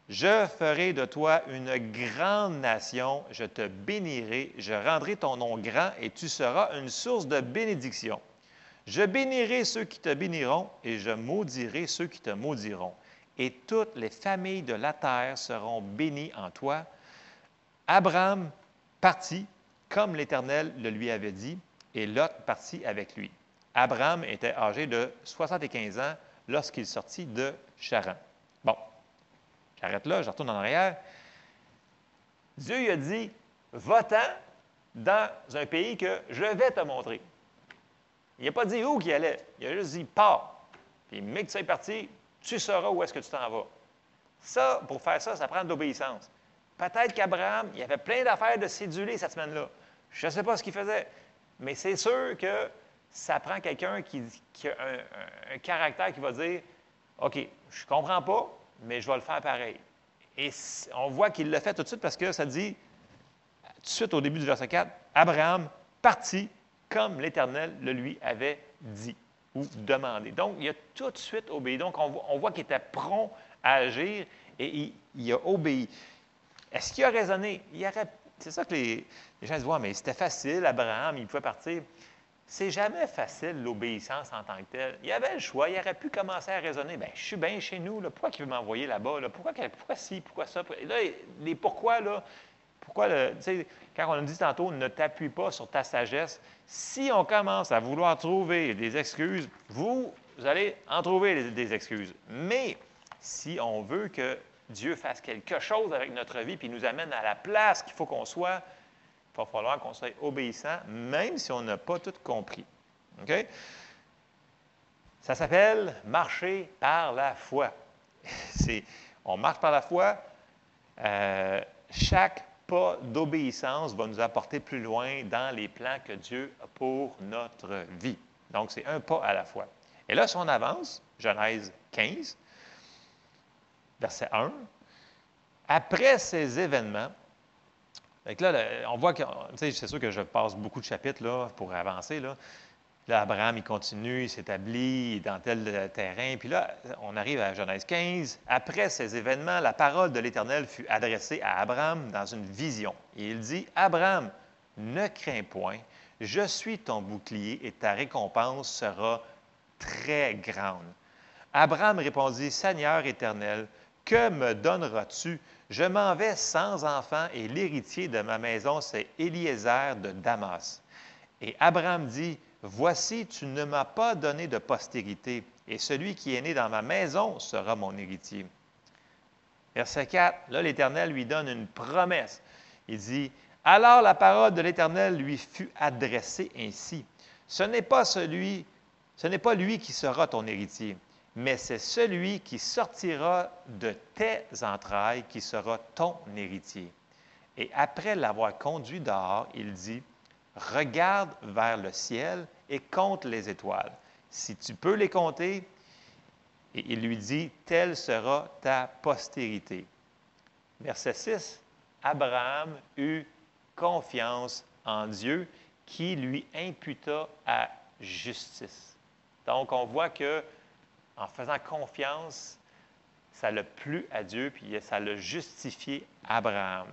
Je ferai de toi une grande nation, je te bénirai, je rendrai ton nom grand et tu seras une source de bénédiction. Je bénirai ceux qui te béniront et je maudirai ceux qui te maudiront. Et toutes les familles de la terre seront bénies en toi. Abraham partit comme l'Éternel le lui avait dit, et Lot partit avec lui. Abraham était âgé de 75 ans lorsqu'il sortit de Charan. Bon, j'arrête là, je retourne en arrière. Dieu lui a dit, va-t'en dans un pays que je vais te montrer. Il n'a pas dit où qu'il allait. Il a juste dit, pars. Puis, que tu es parti, tu sauras où est-ce que tu t'en vas. Ça, pour faire ça, ça prend de l'obéissance. Peut-être qu'Abraham, il avait plein d'affaires de céduler cette semaine-là. Je ne sais pas ce qu'il faisait, mais c'est sûr que ça prend quelqu'un qui, a un, caractère qui va dire OK, je ne comprends pas, mais je vais le faire pareil. Et on voit qu'il le fait tout de suite parce que ça dit, tout de suite au début du verset 4, Abraham partit comme l'Éternel le lui avait dit ou demandé. Donc, il a tout de suite obéi. Donc, on, voit qu'il était prompt à agir et il, il a obéi. Est-ce qu'il a raisonné? C'est ça que les, gens se voient, mais c'était facile, Abraham, il pouvait partir. C'est jamais facile l'obéissance en tant que telle. Il y avait le choix, il aurait pu commencer à raisonner. Bien, je suis bien chez nous, pourquoi il veut m'envoyer là-bas? Pourquoi, pourquoi ci, pourquoi ça? là, les pourquoi, là, pourquoi, tu sais, quand on a dit tantôt, ne t'appuie pas sur ta sagesse, si on commence à vouloir trouver des excuses, vous, vous allez en trouver des excuses. Mais si on veut que Dieu fasse quelque chose avec notre vie, puis nous amène à la place qu'il faut qu'on soit, il va falloir qu'on soit obéissant, même si on n'a pas tout compris. Ça s'appelle marcher par la foi. on marche par la foi. Euh, chaque pas d'obéissance va nous apporter plus loin dans les plans que Dieu a pour notre vie. Donc, c'est un pas à la fois. Et là, si on avance, Genèse 15, verset 1. Après ces événements, là, on voit que, c'est sûr que je passe beaucoup de chapitres là, pour avancer. Là. là Abraham, il continue, il s'établit dans tel terrain. Puis là, on arrive à Genèse 15. Après ces événements, la parole de l'Éternel fut adressée à Abraham dans une vision. Et il dit, Abraham, ne crains point, je suis ton bouclier et ta récompense sera très grande. Abraham répondit, Seigneur éternel, que me donneras-tu? Je m'en vais sans enfant et l'héritier de ma maison, c'est Eliezer de Damas. Et Abraham dit, Voici, tu ne m'as pas donné de postérité, et celui qui est né dans ma maison sera mon héritier. Verset 4, là, l'Éternel lui donne une promesse. Il dit, Alors la parole de l'Éternel lui fut adressée ainsi. Ce n'est pas celui, ce n'est pas lui qui sera ton héritier, mais c'est celui qui sortira de tes entrailles qui sera ton héritier. Et après l'avoir conduit dehors, il dit, Regarde vers le ciel et compte les étoiles. Si tu peux les compter, et il lui dit, Telle sera ta postérité. Verset 6, Abraham eut confiance en Dieu qui lui imputa à justice. Donc, on voit que en faisant confiance, ça l'a plu à Dieu, puis ça l'a justifié Abraham.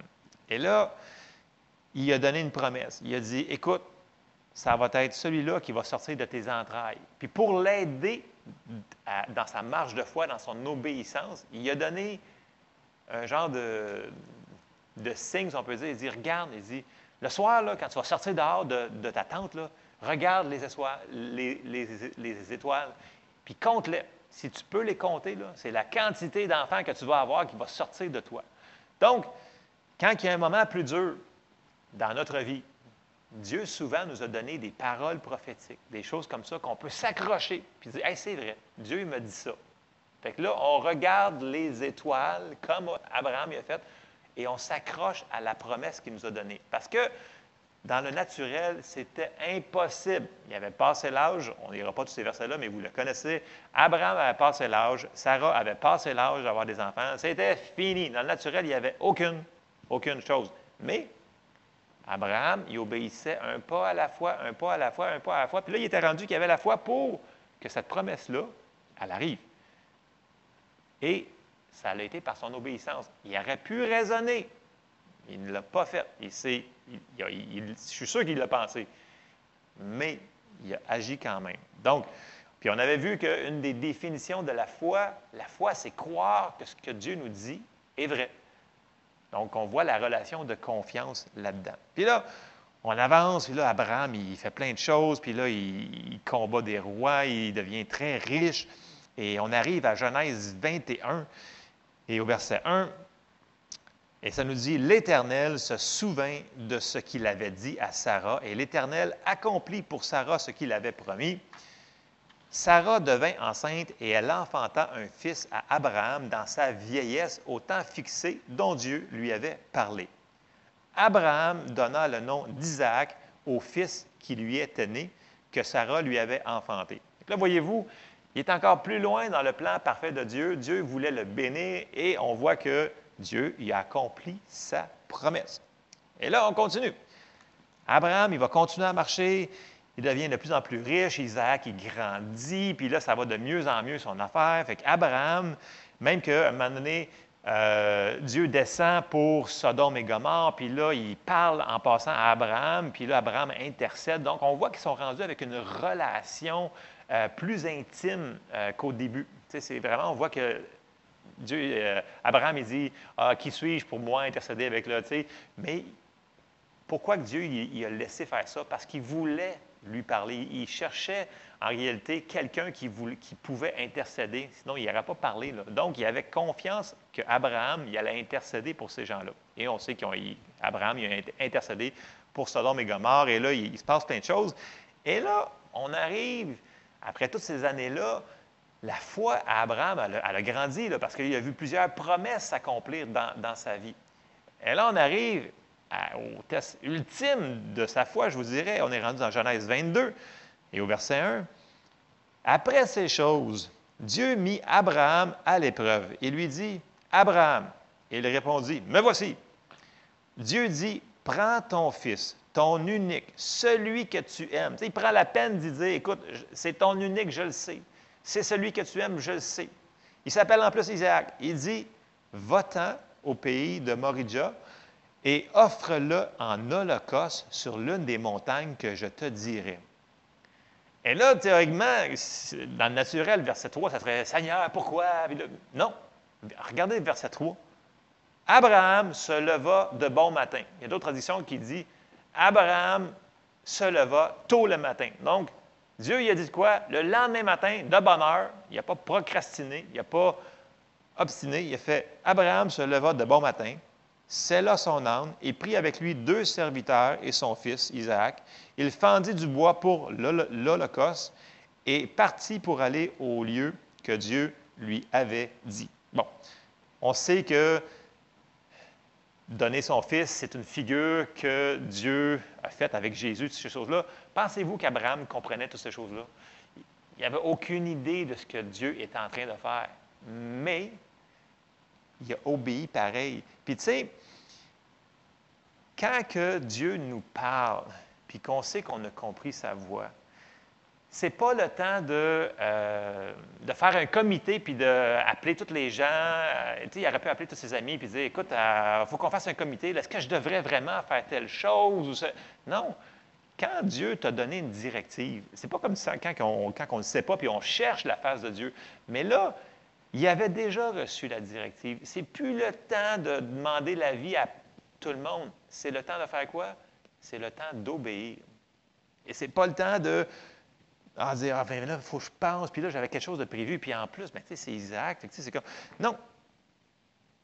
Et là, il a donné une promesse. Il a dit, écoute, ça va être celui-là qui va sortir de tes entrailles. Puis pour l'aider dans sa marche de foi, dans son obéissance, il a donné un genre de, de signe, si on peut dire. Il dit, regarde, il dit, le soir, quand tu vas sortir dehors de, ta tente, regarde les étoiles puis compte-les. Si tu peux les compter, c'est la quantité d'enfants que tu vas avoir qui va sortir de toi. Donc, quand il y a un moment plus dur dans notre vie, Dieu souvent nous a donné des paroles prophétiques, des choses comme ça qu'on peut s'accrocher puis dire hey, c'est vrai, Dieu m'a dit ça. Fait que là, on regarde les étoiles comme Abraham a fait et on s'accroche à la promesse qu'il nous a donnée. Parce que dans le naturel, c'était impossible. Il avait passé l'âge, on n'ira pas tous ces versets-là, mais vous le connaissez. Abraham avait passé l'âge, Sarah avait passé l'âge d'avoir des enfants. C'était fini. Dans le naturel, il n'y avait aucune, aucune chose. Mais Abraham, il obéissait un pas à la fois, un pas à la fois, un pas à la fois. Puis là, il était rendu qu'il avait la foi pour que cette promesse-là, elle arrive. Et ça a été par son obéissance. Il aurait pu raisonner. Il ne l'a pas fait. Je suis sûr qu'il l'a pensé, mais il a agi quand même. Donc, puis on avait vu qu'une des définitions de la foi, la foi, c'est croire que ce que Dieu nous dit est vrai. Donc, on voit la relation de confiance là-dedans. Puis là, on avance, puis là, Abraham, il fait plein de choses, puis là, il, il, combat des rois, il devient très riche. Et on arrive à Genèse 21, et au verset 1, et ça nous dit, l'Éternel se souvint de ce qu'il avait dit à Sarah, et l'Éternel accomplit pour Sarah ce qu'il avait promis. Sarah devint enceinte et elle enfanta un fils à Abraham dans sa vieillesse au temps fixé dont Dieu lui avait parlé. Abraham donna le nom d'Isaac au fils qui lui était né, que Sarah lui avait enfanté. là, voyez-vous, il est encore plus loin dans le plan parfait de Dieu. Dieu voulait le bénir et on voit que Dieu y a accompli sa promesse. Et là, on continue. Abraham, il va continuer à marcher, il devient de plus en plus riche, Isaac, il grandit, puis là, ça va de mieux en mieux son affaire. Fait qu'Abraham, même qu'à un moment donné, euh, Dieu descend pour Sodome et Gomorre, puis là, il parle en passant à Abraham, puis là, Abraham intercède. Donc, on voit qu'ils sont rendus avec une relation euh, plus intime euh, qu'au début. C'est vraiment, on voit que Dieu, euh, Abraham, il dit ah, Qui suis-je pour moi intercéder avec là Mais pourquoi Dieu il, a laissé faire ça? Parce qu'il voulait lui parler. Il cherchait en réalité quelqu'un qui, qui, pouvait intercéder, sinon il n'aurait pas parlé. Donc, il avait confiance qu'Abraham il allait intercéder pour ces gens-là. Et on sait qu'Abraham il a intercédé pour Sodome et Gomorre, et là, il, il se passe plein de choses. Et là, on arrive, après toutes ces années-là, la foi à Abraham, elle a, grandi parce qu'il a vu plusieurs promesses s'accomplir dans, sa vie. Et là, on arrive au test ultime de sa foi, je vous dirais. On est rendu dans Genèse 22 et au verset 1. Après ces choses, Dieu mit Abraham à l'épreuve et lui dit Abraham. Il répondit Me voici. Dieu dit Prends ton fils, ton unique, celui que tu aimes. il prend la peine d'y dire Écoute, c'est ton unique, je le sais. C'est celui que tu aimes, je le sais. Il s'appelle en plus Isaac. Il dit Va-t'en au pays de Moridja et offre-le en holocauste sur l'une des montagnes que je te dirai. Et là, théoriquement, dans le naturel, verset 3, ça serait Seigneur, pourquoi? Non. Regardez verset 3. Abraham se leva de bon matin. Il y a d'autres traditions qui disent Abraham se leva tôt le matin. Donc, Dieu, il a dit quoi? Le lendemain matin, de bonne heure, il n'a pas procrastiné, il n'a pas obstiné, il a fait Abraham se leva de bon matin, là son âne et prit avec lui deux serviteurs et son fils, Isaac. Il fendit du bois pour l'Holocauste et partit pour aller au lieu que Dieu lui avait dit. Bon, on sait que donner son fils, c'est une figure que Dieu a faite avec Jésus, toutes ces choses-là. Pensez-vous qu'Abraham comprenait toutes ces choses-là? Il n'avait aucune idée de ce que Dieu était en train de faire. Mais il a obéi pareil. Puis tu sais, quand que Dieu nous parle, puis qu'on sait qu'on a compris sa voix, c'est pas le temps de, euh, faire un comité puis d'appeler tous les gens. Euh, il aurait pu appeler tous ses amis puis dire Écoute, il euh, faut qu'on fasse un comité. Est-ce que je devrais vraiment faire telle chose? Non. Quand Dieu t'a donné une directive, c'est pas comme ça quand on, ne sait pas puis on cherche la face de Dieu. Mais là, il avait déjà reçu la directive. C'est plus le temps de demander l'avis à tout le monde. C'est le temps de faire quoi? C'est le temps d'obéir. Et c'est pas le temps de à dire, ah, ben là, il faut que je pense, puis là, j'avais quelque chose de prévu, puis en plus, ben, tu sais, c'est Isaac, c'est comme. Non.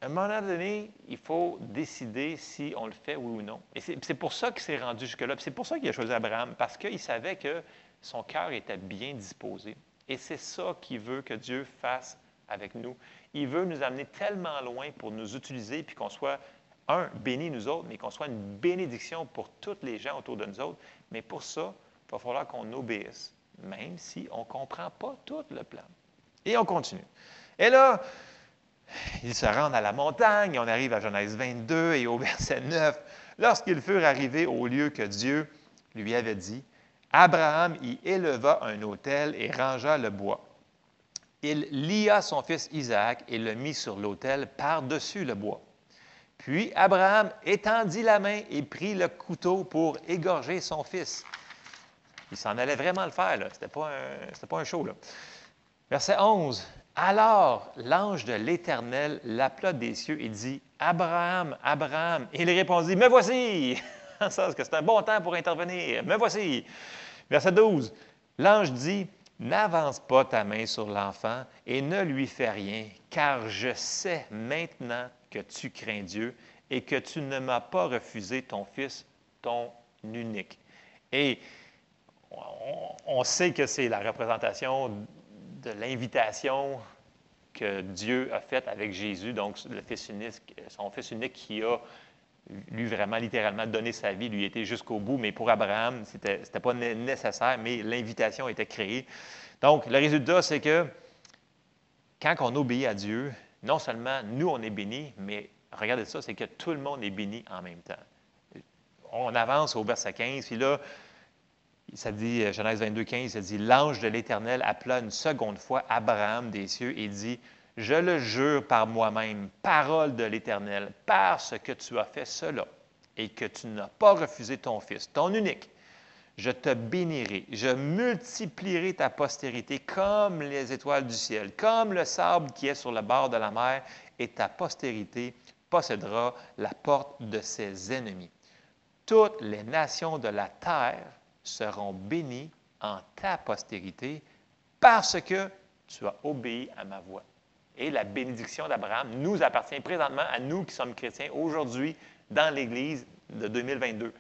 À un moment donné, il faut décider si on le fait, oui ou non. Et c'est pour ça qu'il s'est rendu jusque-là. C'est pour ça qu'il a choisi Abraham, parce qu'il savait que son cœur était bien disposé. Et c'est ça qu'il veut que Dieu fasse avec nous. Il veut nous amener tellement loin pour nous utiliser, puis qu'on soit, un, béni nous autres, mais qu'on soit une bénédiction pour tous les gens autour de nous autres. Mais pour ça, il va falloir qu'on obéisse, même si on ne comprend pas tout le plan. Et on continue. Et là, ils se rendent à la montagne, on arrive à Genèse 22 et au verset 9. Lorsqu'ils furent arrivés au lieu que Dieu lui avait dit, Abraham y éleva un autel et rangea le bois. Il lia son fils Isaac et le mit sur l'autel par-dessus le bois. Puis Abraham étendit la main et prit le couteau pour égorger son fils. Il s'en allait vraiment le faire, ce n'était pas, un show. Verset 11. Alors l'ange de l'Éternel l'appela des cieux et dit, Abraham, Abraham. Et il répondit, Me voici. Ça, que c'est un bon temps pour intervenir. Me voici. Verset 12. L'ange dit, N'avance pas ta main sur l'enfant et ne lui fais rien, car je sais maintenant que tu crains Dieu et que tu ne m'as pas refusé ton fils, ton unique. Et on sait que c'est la représentation l'invitation que Dieu a faite avec Jésus, donc le fils unique, son fils unique qui a lui vraiment littéralement donné sa vie, lui était jusqu'au bout, mais pour Abraham, ce n'était pas nécessaire, mais l'invitation était créée. Donc, le résultat, c'est que quand on obéit à Dieu, non seulement nous, on est bénis, mais regardez ça, c'est que tout le monde est béni en même temps. On avance au verset 15, puis là, ça dit, euh, Genèse 22, 15, ça dit L'ange de l'Éternel appela une seconde fois Abraham des cieux et dit Je le jure par moi-même, parole de l'Éternel, parce que tu as fait cela et que tu n'as pas refusé ton fils, ton unique. Je te bénirai, je multiplierai ta postérité comme les étoiles du ciel, comme le sable qui est sur le bord de la mer, et ta postérité possédera la porte de ses ennemis. Toutes les nations de la terre seront bénis en ta postérité parce que tu as obéi à ma voix. Et la bénédiction d'Abraham nous appartient présentement à nous qui sommes chrétiens aujourd'hui dans l'Église de 2022.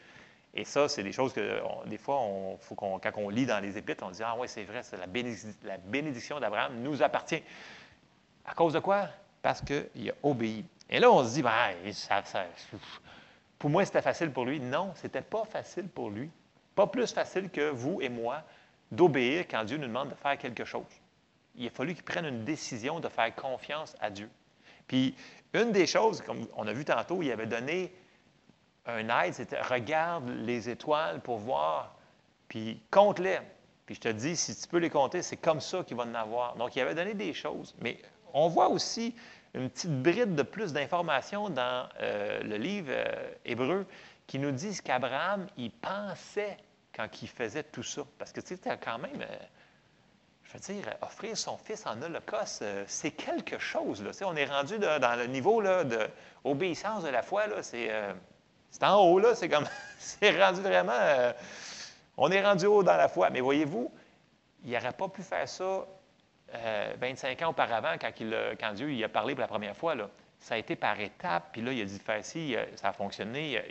Et ça, c'est des choses que, des fois, on, faut quand on lit dans les Épîtres, on dit Ah oui, c'est vrai, la, bénédiction d'Abraham nous appartient. À cause de quoi? Parce qu'il a obéi. Et là, on se dit ben, ça, Pour moi, c'était facile pour lui. Non, ce n'était pas facile pour lui. Pas plus facile que vous et moi d'obéir quand Dieu nous demande de faire quelque chose. Il a fallu qu'il prenne une décision de faire confiance à Dieu. Puis, une des choses, comme on a vu tantôt, il avait donné un aide, c'était regarde les étoiles pour voir, puis compte-les. Puis je te dis, si tu peux les compter, c'est comme ça qu'il va en avoir. Donc, il avait donné des choses. Mais on voit aussi une petite bride de plus d'informations dans euh, le livre euh, hébreu qui nous dit qu'Abraham, il pensait quand il faisait tout ça. Parce que, tu sais, quand même, euh, je veux dire, offrir son fils en holocauste, euh, c'est quelque chose. Là. On est rendu dans le niveau d'obéissance de, de la foi. C'est, euh, c'est en haut, là. C'est comme, c'est rendu vraiment, on est rendu haut dans la foi. Mais voyez-vous, il n'aurait pas pu faire ça 25 ans auparavant, quand, il, Dieu il a parlé pour la première fois. Là. Ça a été par étapes, puis là, il a dit faire ci, ça a fonctionné.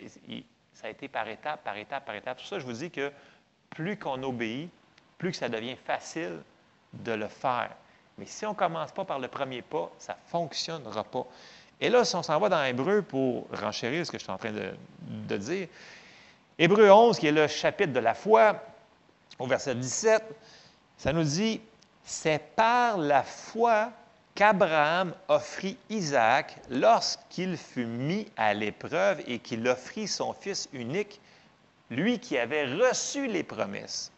Ça a été par étapes, par étapes, par étapes. Tout ça, je vous dis que plus qu'on obéit, plus que ça devient facile de le faire. Mais si on ne commence pas par le premier pas, ça ne fonctionnera pas. Et là, si on s'en va dans Hébreu pour renchérir ce que je suis en train de, de dire, Hébreu 11, qui est le chapitre de la foi, au verset 17, ça nous dit, c'est par la foi qu'Abraham offrit Isaac lorsqu'il fut mis à l'épreuve et qu'il offrit son fils unique, lui qui avait reçu les promesses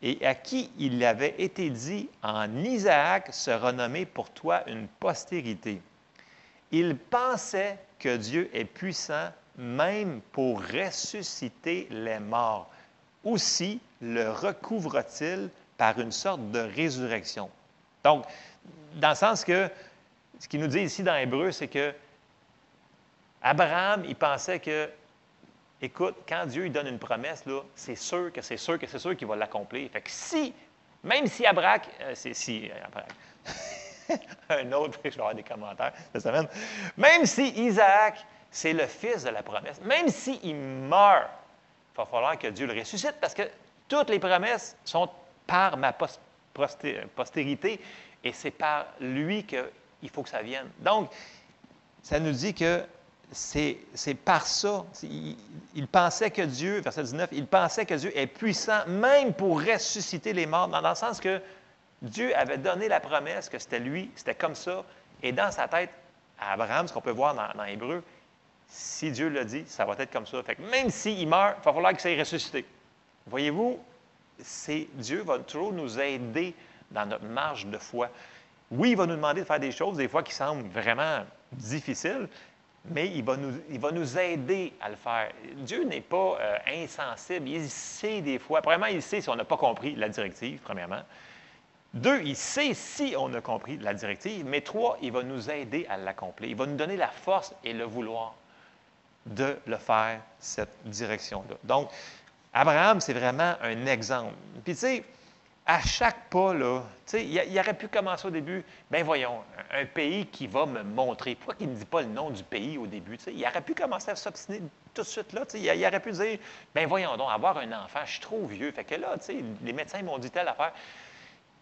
et à qui il avait été dit, en Isaac sera nommé pour toi une postérité. Il pensait que Dieu est puissant même pour ressusciter les morts. Aussi le recouvre-t-il par une sorte de résurrection. Donc, dans le sens que ce qu'il nous dit ici dans Hébreu, c'est que Abraham, il pensait que, écoute, quand Dieu lui donne une promesse, là, c'est sûr que c'est sûr que c'est sûr qu'il va l'accomplir. Fait que si, même si Abraham, euh, c'est si, euh, un autre, je vais avoir des commentaires cette semaine. Même si Isaac, c'est le fils de la promesse, même s'il meurt, il va falloir que Dieu le ressuscite parce que toutes les promesses sont par ma postérité et c'est par lui qu'il faut que ça vienne. Donc, ça nous dit que c'est par ça. Il, pensait que Dieu, verset 19, il pensait que Dieu est puissant même pour ressusciter les morts, dans le sens que Dieu avait donné la promesse que c'était lui, c'était comme ça. Et dans sa tête, à Abraham, ce qu'on peut voir dans, Hébreu, si Dieu l'a dit, ça va être comme ça. Fait que même s'il meurt, il va falloir qu'il soit ressuscité. Voyez-vous, Dieu va toujours nous aider dans notre marge de foi. Oui, il va nous demander de faire des choses, des fois qui semblent vraiment difficiles, mais il va, nous, il va nous aider à le faire. Dieu n'est pas euh, insensible. Il sait des fois. Premièrement, il sait si on n'a pas compris la directive, premièrement. Deux, il sait si on a compris la directive, mais trois, il va nous aider à l'accomplir. Il va nous donner la force et le vouloir de le faire, cette direction-là. Donc, Abraham, c'est vraiment un exemple. Puis, tu sais, à chaque pas, là, il, aurait pu commencer au début, ben voyons, un, pays qui va me montrer. Pourquoi il ne dit pas le nom du pays au début? Il aurait pu commencer à s'obstiner tout de suite là. Il, aurait pu dire, ben voyons donc, avoir un enfant, je suis trop vieux. Fait que là, les médecins m'ont dit telle affaire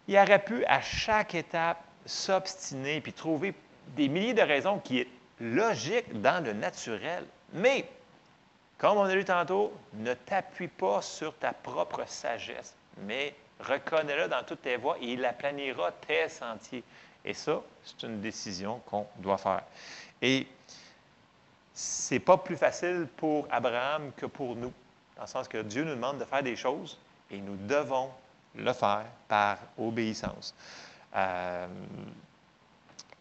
il aurait pu à chaque étape s'obstiner puis trouver des milliers de raisons qui est logique dans le naturel. Mais, comme on a lu tantôt, ne t'appuie pas sur ta propre sagesse, mais reconnais-le dans toutes tes voies et il aplanira tes sentiers. Et ça, c'est une décision qu'on doit faire. Et ce n'est pas plus facile pour Abraham que pour nous, dans le sens que Dieu nous demande de faire des choses et nous devons le faire par obéissance. Euh,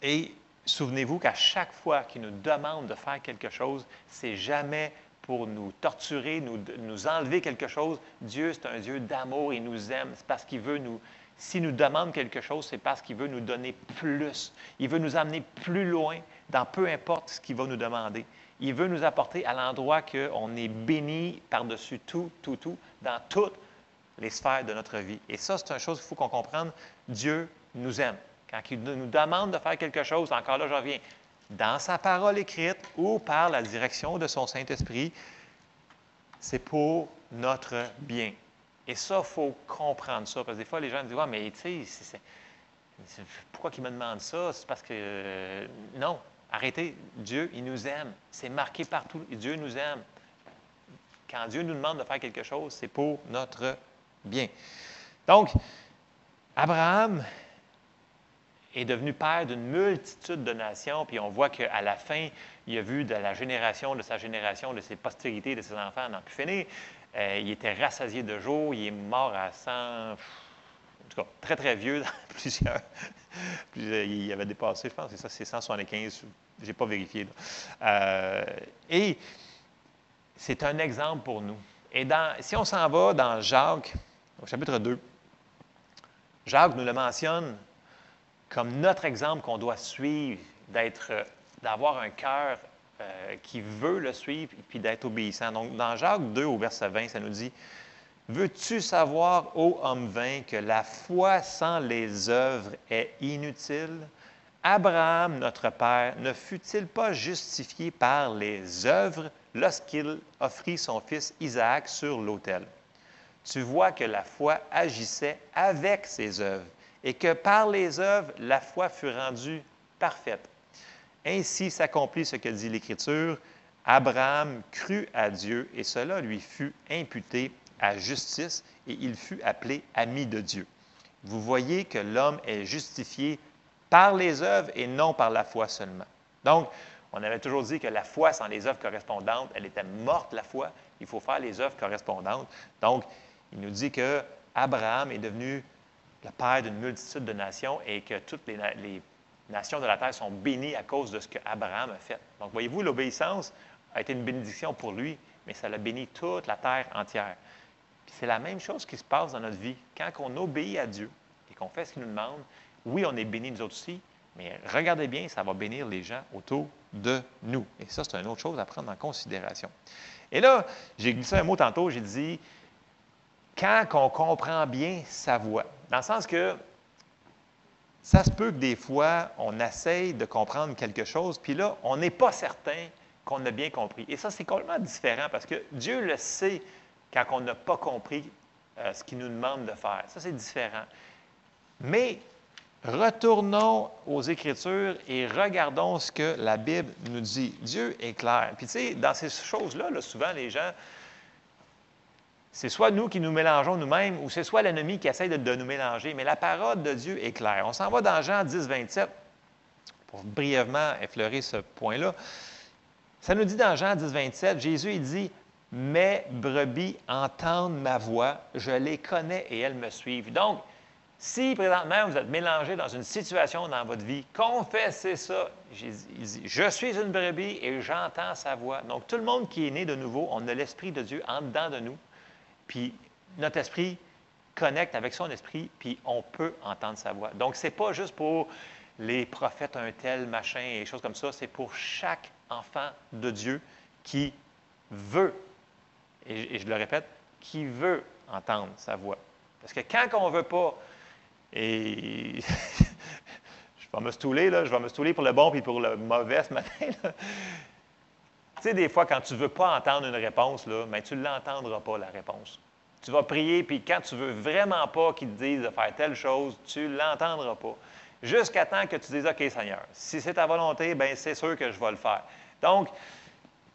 et souvenez-vous qu'à chaque fois qu'il nous demande de faire quelque chose, c'est jamais pour nous torturer, nous, nous enlever quelque chose. Dieu, c'est un Dieu d'amour, il nous aime. C'est parce qu'il veut nous. S'il nous demande quelque chose, c'est parce qu'il veut nous donner plus. Il veut nous amener plus loin dans peu importe ce qu'il va nous demander. Il veut nous apporter à l'endroit qu'on est béni par-dessus tout, tout, tout, dans toute les sphères de notre vie. Et ça, c'est une chose qu'il faut qu'on comprenne. Dieu nous aime. Quand il nous demande de faire quelque chose, encore là, je reviens, dans sa parole écrite ou par la direction de son Saint-Esprit, c'est pour notre bien. Et ça, il faut comprendre ça. Parce que des fois, les gens disent, ouais, mais tu sais, pourquoi il me demande ça? C'est parce que, euh, non, arrêtez. Dieu, il nous aime. C'est marqué partout. Dieu nous aime. Quand Dieu nous demande de faire quelque chose, c'est pour notre Bien. Donc, Abraham est devenu père d'une multitude de nations, puis on voit qu'à la fin, il a vu de la génération de sa génération, de ses postérités, de ses enfants, n'en plus. Euh, il était rassasié de jour, il est mort à 100, en tout cas, très, très vieux, plusieurs. Euh, il avait dépassé, je pense, c'est ça, c'est 175, je n'ai pas vérifié. Euh, et c'est un exemple pour nous. Et dans, si on s'en va dans Jacques, au chapitre 2, Jacques nous le mentionne comme notre exemple qu'on doit suivre, d'être, d'avoir un cœur euh, qui veut le suivre puis d'être obéissant. Donc, dans Jacques 2, au verset 20, ça nous dit Veux-tu savoir, ô homme vain, que la foi sans les œuvres est inutile? Abraham, notre Père, ne fut-il pas justifié par les œuvres lorsqu'il offrit son fils Isaac sur l'autel? Tu vois que la foi agissait avec ses œuvres et que par les œuvres, la foi fut rendue parfaite. Ainsi s'accomplit ce que dit l'Écriture. Abraham crut à Dieu et cela lui fut imputé à justice et il fut appelé ami de Dieu. Vous voyez que l'homme est justifié par les œuvres et non par la foi seulement. Donc, on avait toujours dit que la foi sans les œuvres correspondantes, elle était morte, la foi. Il faut faire les œuvres correspondantes. Donc, il nous dit que Abraham est devenu le père d'une multitude de nations et que toutes les, nations de la terre sont bénies à cause de ce que Abraham a fait. Donc, voyez-vous, l'obéissance a été une bénédiction pour lui, mais ça l'a béni toute la terre entière. C'est la même chose qui se passe dans notre vie. Quand on obéit à Dieu et qu'on fait ce qu'il nous demande, oui, on est béni nous autres aussi, mais regardez bien, ça va bénir les gens autour de nous. Et ça, c'est une autre chose à prendre en considération. Et là, j'ai glissé un mot tantôt, j'ai dit, quand on comprend bien sa voix. Dans le sens que ça se peut que des fois, on essaye de comprendre quelque chose, puis là, on n'est pas certain qu'on a bien compris. Et ça, c'est complètement différent parce que Dieu le sait quand on n'a pas compris euh, ce qu'il nous demande de faire. Ça, c'est différent. Mais retournons aux Écritures et regardons ce que la Bible nous dit. Dieu est clair. Puis tu sais, dans ces choses-là, là, souvent les gens, c'est soit nous qui nous mélangeons nous-mêmes ou c'est soit l'ennemi qui essaie de, nous mélanger. Mais la parole de Dieu est claire. On s'en va dans Jean 10, 27 pour brièvement effleurer ce point-là. Ça nous dit dans Jean 10, 27, Jésus il dit Mes brebis entendent ma voix, je les connais et elles me suivent. Donc, si présentement vous êtes mélangé dans une situation dans votre vie, confessez ça. Il dit, je suis une brebis et j'entends sa voix. Donc, tout le monde qui est né de nouveau, on a l'Esprit de Dieu en dedans de nous. Puis, notre esprit connecte avec son esprit, puis on peut entendre sa voix. Donc, ce n'est pas juste pour les prophètes, un tel, machin, et choses comme ça. C'est pour chaque enfant de Dieu qui veut, et, je le répète, qui veut entendre sa voix. Parce que quand on ne veut pas, et je vais me stouler, là, je vais me stouler pour le bon puis pour le mauvais ce matin. Tu sais, des fois, quand tu ne veux pas entendre une réponse, là, mais tu ne l'entendras pas, la réponse. Tu vas prier, puis quand tu ne veux vraiment pas qu'il te dise de faire telle chose, tu ne l'entendras pas. Jusqu'à temps que tu dises, OK, Seigneur, si c'est ta volonté, bien, c'est sûr que je vais le faire. Donc,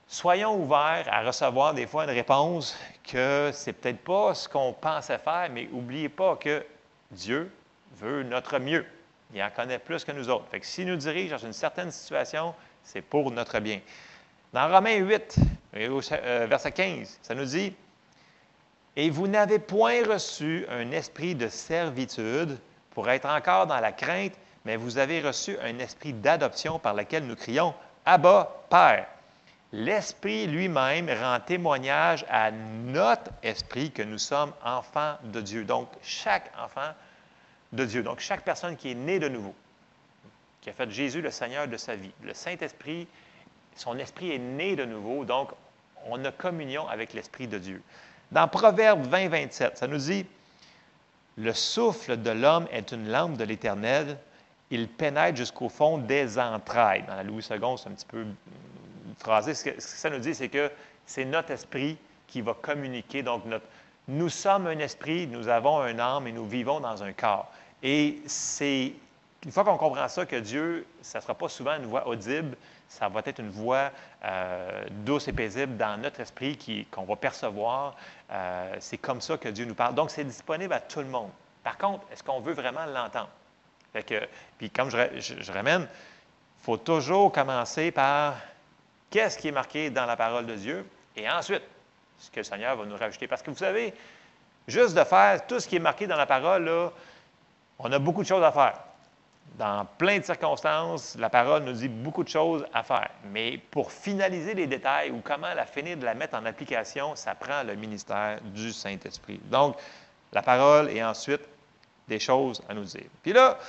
soyons ouverts à recevoir des fois une réponse que c'est peut-être pas ce qu'on pensait faire, mais n'oubliez pas que Dieu veut notre mieux. Il en connaît plus que nous autres. Fait que s'il nous dirige dans une certaine situation, c'est pour notre bien. Dans Romains 8, euh, verset 15, ça nous dit Et vous n'avez point reçu un esprit de servitude pour être encore dans la crainte, mais vous avez reçu un esprit d'adoption par lequel nous crions Abba, Père. L'Esprit lui-même rend témoignage à notre esprit que nous sommes enfants de Dieu. Donc, chaque enfant de Dieu. Donc, chaque personne qui est née de nouveau, qui a fait Jésus le Seigneur de sa vie. Le Saint-Esprit, son esprit est né de nouveau, donc on a communion avec l'Esprit de Dieu. Dans Proverbe 20, 27, ça nous dit Le souffle de l'homme est une lampe de l'Éternel, il pénètre jusqu'au fond des entrailles. Dans la Louis II, c'est un petit peu phrasé. Ce que, ça nous dit, c'est que c'est notre esprit qui va communiquer. Donc, notre, nous sommes un esprit, nous avons un âme et nous vivons dans un corps. Et c'est une fois qu'on comprend ça, que Dieu, ça ne sera pas souvent une voix audible, ça va être une voix euh, douce et paisible dans notre esprit qu'on va percevoir. Euh, c'est comme ça que Dieu nous parle. Donc, c'est disponible à tout le monde. Par contre, est-ce qu'on veut vraiment l'entendre? puis comme je, ramène, il faut toujours commencer par qu'est-ce qui est marqué dans la parole de Dieu et ensuite, ce que le Seigneur va nous rajouter. Parce que vous savez, juste de faire tout ce qui est marqué dans la parole, on a beaucoup de choses à faire. Dans plein de circonstances, la parole nous dit beaucoup de choses à faire. Mais pour finaliser les détails ou comment la finir de la mettre en application, ça prend le ministère du Saint-Esprit. Donc, la parole et ensuite des choses à nous dire. Puis là,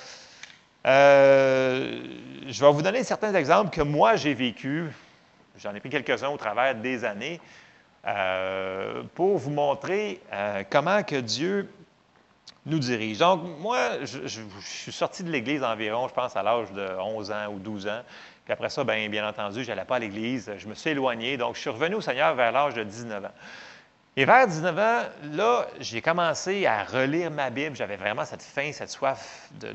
euh, je vais vous donner certains exemples que moi j'ai vécu. J'en ai pris quelques-uns au travers des années euh, pour vous montrer euh, comment que Dieu nous dirige. Donc, moi, je, suis sorti de l'Église environ, je pense, à l'âge de 11 ans ou 12 ans. Puis après ça, bien, bien entendu, je n'allais pas à l'Église. Je me suis éloigné. Donc, je suis revenu au Seigneur vers l'âge de 19 ans. Et vers 19 ans, là, j'ai commencé à relire ma Bible. J'avais vraiment cette faim, cette soif de.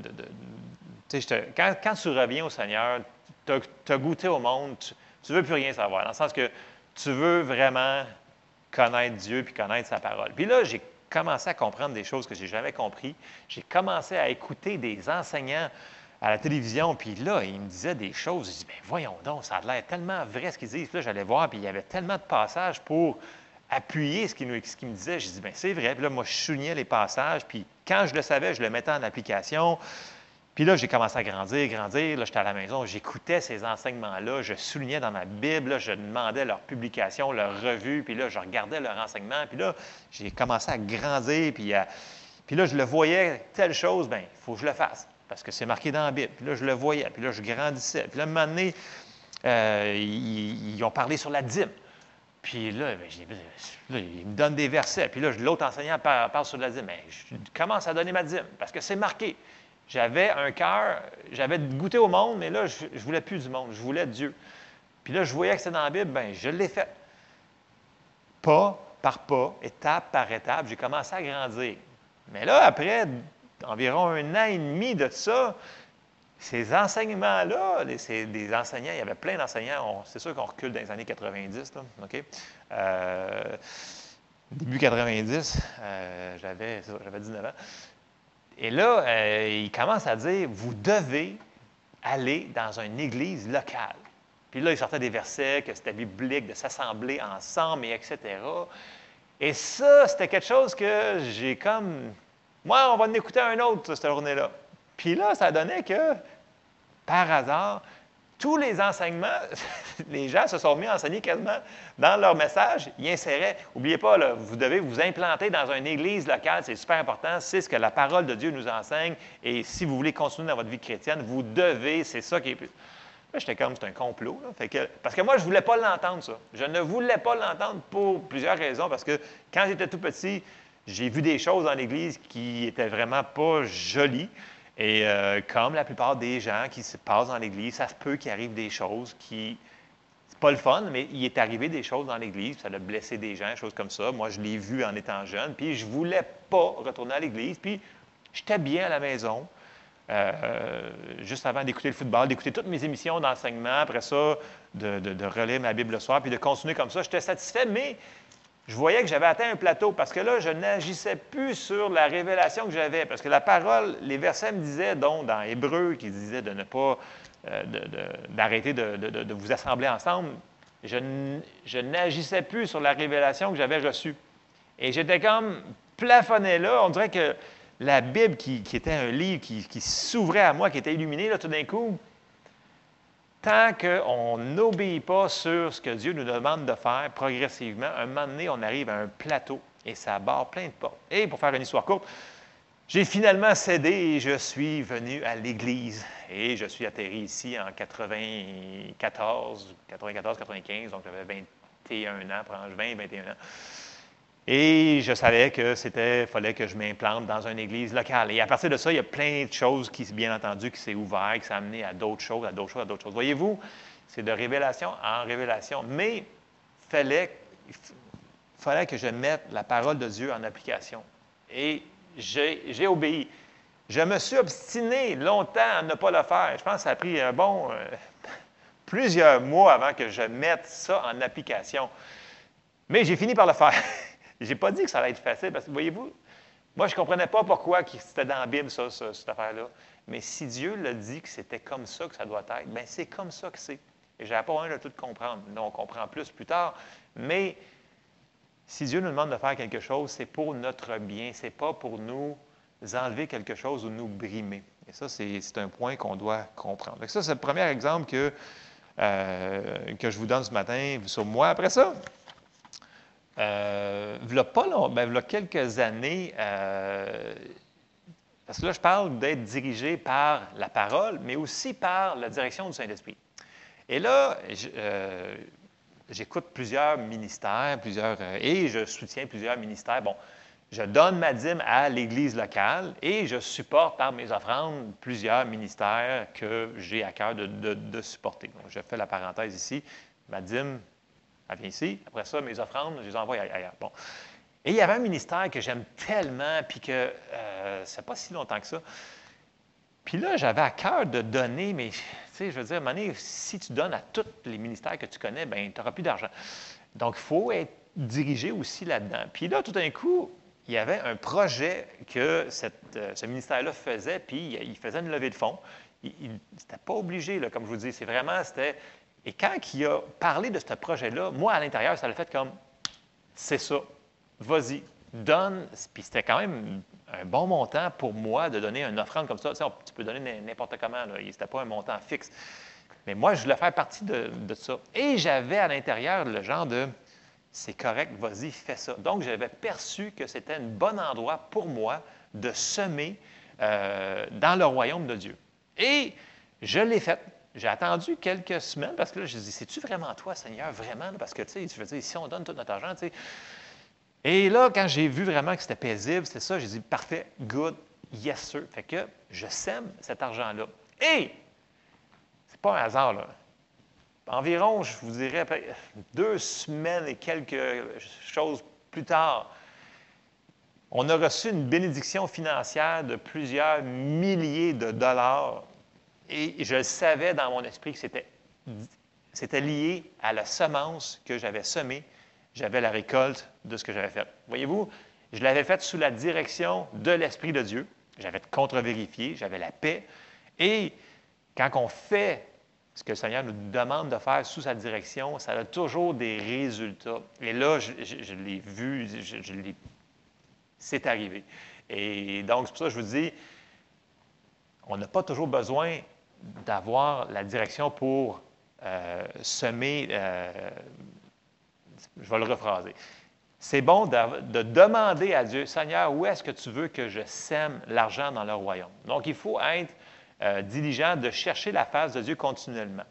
quand, quand, tu reviens au Seigneur, tu as, goûté au monde, tu ne veux plus rien savoir. Dans le sens que tu veux vraiment connaître Dieu puis connaître sa parole. Puis là, j'ai commencé à comprendre des choses que je n'ai jamais compris. J'ai commencé à écouter des enseignants à la télévision, puis là, ils me disaient des choses. Je dis, bien, voyons donc, ça a l'air tellement vrai ce qu'ils disent. Puis là, j'allais voir, puis il y avait tellement de passages pour appuyer ce qu'ils me disaient. Je dis, bien, c'est vrai. Puis là, moi, je soulignais les passages, puis quand je le savais, je le mettais en application. Puis là, j'ai commencé à grandir, grandir. Là, j'étais à la maison, j'écoutais ces enseignements-là, je soulignais dans ma Bible, je demandais leur publication, leur revue, puis là, je regardais leurs enseignements. Puis là, j'ai commencé à grandir, puis, puis là, je le voyais, telle chose, bien, il faut que je le fasse, parce que c'est marqué dans la Bible. Puis là, je le voyais, puis là, je grandissais. Puis là, un moment donné, euh, ils, ont parlé sur la dîme. Puis là, ben, là, ils me donnent des versets. Puis là, l'autre enseignant parle, parle, sur la dîme. Mais je commence à donner ma dîme, parce que c'est marqué. J'avais un cœur, j'avais goûté au monde, mais là, je ne voulais plus du monde, je voulais Dieu. Puis là, je voyais que c'était dans la Bible, bien, je l'ai fait. Pas par pas, étape par étape, j'ai commencé à grandir. Mais là, après environ un an et demi de ça, ces enseignements-là, des enseignants, il y avait plein d'enseignants, c'est sûr qu'on recule dans les années 90, là, OK? Euh, début 90, euh, j'avais, 19 ans. Et là, euh, il commence à dire, vous devez aller dans une église locale. Puis là, il sortait des versets, que c'était biblique, de s'assembler ensemble, et etc. Et ça, c'était quelque chose que j'ai comme. Moi, on va en écouter un autre cette journée-là. Puis là, ça donnait que, par hasard, tous les enseignements, les gens se sont mis à enseigner quasiment dans leur message. Ils inséraient, n'oubliez pas, vous devez vous implanter dans une église locale, c'est super important, c'est ce que la parole de Dieu nous enseigne. Et si vous voulez continuer dans votre vie chrétienne, vous devez, c'est ça qui est. J'étais comme, c'est un complot. parce que moi, je ne voulais pas l'entendre, ça. Je ne voulais pas l'entendre pour plusieurs raisons. Parce que quand j'étais tout petit, j'ai vu des choses dans l'Église qui étaient vraiment pas jolies. Et euh, comme la plupart des gens qui se passent dans l'Église, ça se peut qu'il arrive des choses qui. C'est pas le fun, mais il est arrivé des choses dans l'Église, ça a blessé des gens, choses comme ça. Moi, je l'ai vu en étant jeune, puis je voulais pas retourner à l'Église, puis j'étais bien à la maison. Euh, juste avant d'écouter le football, d'écouter toutes mes émissions d'enseignement, après ça, de, de, relire ma Bible le soir, puis de continuer comme ça. J'étais satisfait, mais je voyais que j'avais atteint un plateau parce que là, je n'agissais plus sur la révélation que j'avais. Parce que la parole, les versets me disaient, dont dans Hébreu, qui disait de ne pas, euh, d'arrêter de, vous assembler ensemble, je, je n'agissais plus sur la révélation que j'avais reçue. Et j'étais comme plafonné là. On dirait que la Bible, qui, était un livre qui, s'ouvrait à moi, qui était illuminé, là, tout d'un coup, tant qu'on n'obéit pas sur ce que Dieu nous demande de faire progressivement, un moment donné, on arrive à un plateau et ça barre plein de portes. Et pour faire une histoire courte, j'ai finalement cédé et je suis venu à l'Église. Et je suis atterri ici en 94, 94, 95, donc j'avais 21 ans, 20, 21 ans. Et je savais que c'était, fallait que je m'implante dans une église locale. Et à partir de ça, il y a plein de choses qui, bien entendu, qui s'est ouvert, qui s'est amené à d'autres choses, à d'autres choses, à d'autres choses. Voyez-vous, c'est de révélation en révélation. Mais fallait, fallait que je mette la parole de Dieu en application. Et j'ai obéi. Je me suis obstiné longtemps à ne pas le faire. Je pense que ça a pris un bon euh, plusieurs mois avant que je mette ça en application. Mais j'ai fini par le faire. Je n'ai pas dit que ça allait être facile, parce que, voyez-vous, moi, je ne comprenais pas pourquoi c'était dans la Bible, ça, cette affaire-là. Mais si Dieu l'a dit que c'était comme ça que ça doit être, bien, c'est comme ça que c'est. Et je n'avais pas envie de tout comprendre. Là, on comprend plus plus tard. Mais si Dieu nous demande de faire quelque chose, c'est pour notre bien. Ce n'est pas pour nous enlever quelque chose ou nous brimer. Et ça, c'est un point qu'on doit comprendre. Donc ça, c'est le premier exemple que, euh, que je vous donne ce matin sur moi. Après ça, euh, il pas ben, quelques années, euh, parce que là, je parle d'être dirigé par la parole, mais aussi par la direction du Saint-Esprit. Et là, euh, j'écoute plusieurs ministères, plusieurs, euh, et je soutiens plusieurs ministères. Bon, je donne ma dîme à l'Église locale et je supporte par mes offrandes plusieurs ministères que j'ai à cœur de, de supporter. Donc, je fais la parenthèse ici. Ma dîme, elle vient ici. Après ça, mes offrandes, je les envoie ailleurs. Bon. Et il y avait un ministère que j'aime tellement, puis que euh, c'est pas si longtemps que ça. Puis là, j'avais à cœur de donner, mais tu sais, je veux dire, à un moment donné, si tu donnes à tous les ministères que tu connais, bien, tu n'auras plus d'argent. Donc, il faut être dirigé aussi là-dedans. Puis là, tout d'un coup, il y avait un projet que euh, ce ministère-là faisait, puis il faisait une levée de fonds. Il n'était pas obligé, là, comme je vous dis. C'est vraiment, c'était et quand il a parlé de ce projet-là, moi, à l'intérieur, ça l'a fait comme c'est ça, vas-y, donne. Puis c'était quand même un bon montant pour moi de donner une offrande comme ça. Tu, peux donner n'importe comment, ce n'était pas un montant fixe. Mais moi, je voulais faire partie de, ça. Et j'avais à l'intérieur le genre de c'est correct, vas-y, fais ça. Donc, j'avais perçu que c'était un bon endroit pour moi de semer euh, dans le royaume de Dieu. Et je l'ai fait. J'ai attendu quelques semaines parce que là, je dis, c'est-tu vraiment toi, Seigneur, vraiment? Parce que, tu sais, veux dire, si on donne tout notre argent, tu sais. Et là, quand j'ai vu vraiment que c'était paisible, c'était ça, j'ai dit, parfait, good, yes sir. Fait que je sème cet argent-là. Et, c'est pas un hasard, là. Environ, je vous dirais, deux semaines et quelques choses plus tard, on a reçu une bénédiction financière de plusieurs milliers de dollars. Et je savais dans mon esprit que c'était, c'était lié à la semence que j'avais semée. J'avais la récolte de ce que j'avais fait. Voyez-vous, je l'avais fait sous la direction de l'Esprit de Dieu. J'avais contre-vérifié, j'avais la paix. Et quand on fait ce que le Seigneur nous demande de faire sous sa direction, ça a toujours des résultats. Et là, je, l'ai vu, c'est arrivé. Et donc, c'est pour ça que je vous dis, on n'a pas toujours besoin d'avoir la direction pour euh, semer, euh, je vais le rephraser. C'est bon de, demander à Dieu, Seigneur, où est-ce que tu veux que je sème l'argent dans le royaume? Donc, il faut être euh, diligent de chercher la face de Dieu continuellement.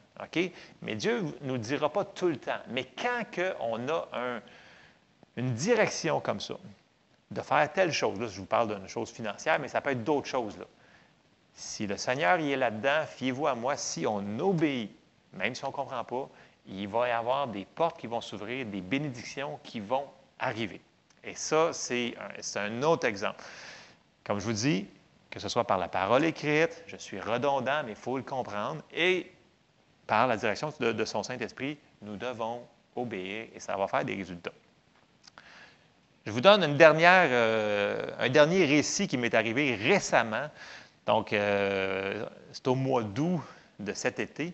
Mais Dieu ne nous dira pas tout le temps. Mais quand on a une direction comme ça, de faire telle chose. Là, je vous parle d'une chose financière, mais ça peut être d'autres choses. Là. Si le Seigneur y est là-dedans, fiez-vous à moi, si on obéit, même si on ne comprend pas, il va y avoir des portes qui vont s'ouvrir, des bénédictions qui vont arriver. Et ça, c'est un, autre exemple. Comme je vous dis, que ce soit par la parole écrite, je suis redondant, mais il faut le comprendre, et par la direction de, son Saint-Esprit, nous devons obéir et ça va faire des résultats. Je vous donne euh, un dernier récit qui m'est arrivé récemment. Donc, euh, c'est au mois d'août de cet été.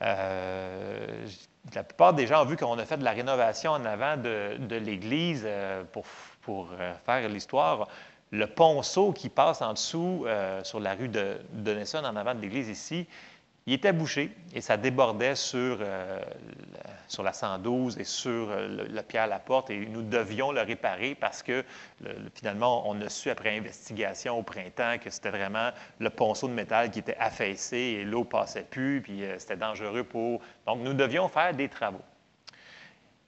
Euh, la plupart des gens ont vu qu'on a fait de la rénovation en avant de, l'église pour, pour, faire l'histoire. Le ponceau qui passe en dessous sur la rue de Donnelson en avant de l'église ici, il était bouché et ça débordait sur, euh, sur la 112 et sur euh, le, pied à la porte et nous devions le réparer parce que finalement, on a su après investigation au printemps que c'était vraiment le ponceau de métal qui était affaissé et l'eau passait plus, puis euh, c'était dangereux pour... Donc, nous devions faire des travaux.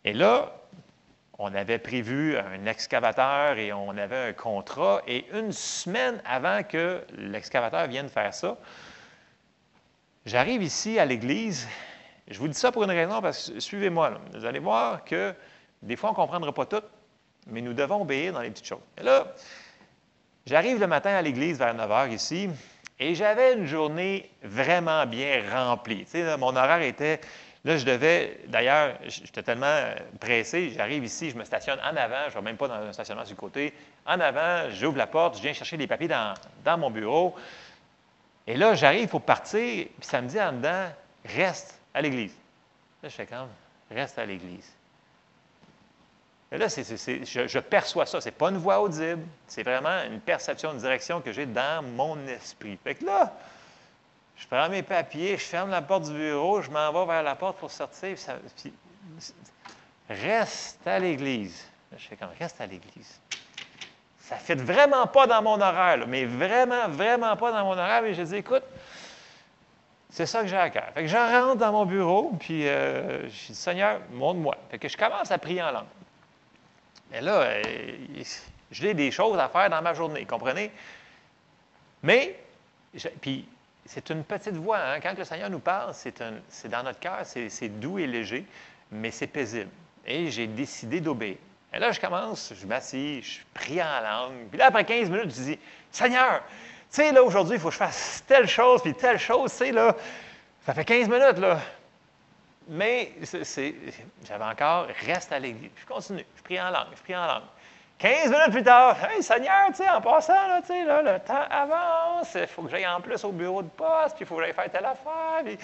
Et là, on avait prévu un excavateur et on avait un contrat et une semaine avant que l'excavateur vienne faire ça, J'arrive ici à l'église. Je vous dis ça pour une raison, parce que suivez-moi. Vous allez voir que des fois, on ne comprendra pas tout, mais nous devons obéir dans les petites choses. Et là, j'arrive le matin à l'église vers 9 h ici, et j'avais une journée vraiment bien remplie. Tu sais, mon horaire était. Là, je devais. D'ailleurs, j'étais tellement pressé. J'arrive ici, je me stationne en avant. Je ne vais même pas dans un stationnement le côté. En avant, j'ouvre la porte, je viens chercher les papiers dans, dans mon bureau. Et là, j'arrive pour partir, puis ça me dit en dedans, reste à l'église. Là, je fais comme, reste à l'église. Et là, je, perçois ça. Ce n'est pas une voix audible. C'est vraiment une perception, une direction que j'ai dans mon esprit. Fait que là, je prends mes papiers, je ferme la porte du bureau, je m'en vais vers la porte pour sortir. reste à l'église. Je fais comme, reste à l'église. Ça ne fait vraiment pas dans mon horaire, mais vraiment, vraiment pas dans mon horaire. Et je dis, écoute, c'est ça que j'ai à cœur. Fait que je rentre dans mon bureau, puis euh, je dis, Seigneur, montre-moi. Fait que je commence à prier en langue. Mais là, euh, j'ai des choses à faire dans ma journée, comprenez? Mais, puis, c'est une petite voix. Hein? Quand le Seigneur nous parle, c'est dans notre cœur, c'est doux et léger, mais c'est paisible. Et j'ai décidé d'obéir. Et là, je commence, je m'assis, je prie en langue. Puis là, après 15 minutes, je dis Seigneur, tu sais, là, aujourd'hui, il faut que je fasse telle chose, puis telle chose, tu sais, là. Ça fait 15 minutes, là. Mais j'avais encore, reste à l'église. Je continue, je prie en langue, je prie en langue. 15 minutes plus tard, Hey, Seigneur, tu sais, en passant, là, tu sais, là, le temps avance, il faut que j'aille en plus au bureau de poste, puis il faut que j'aille faire telle affaire. Puis...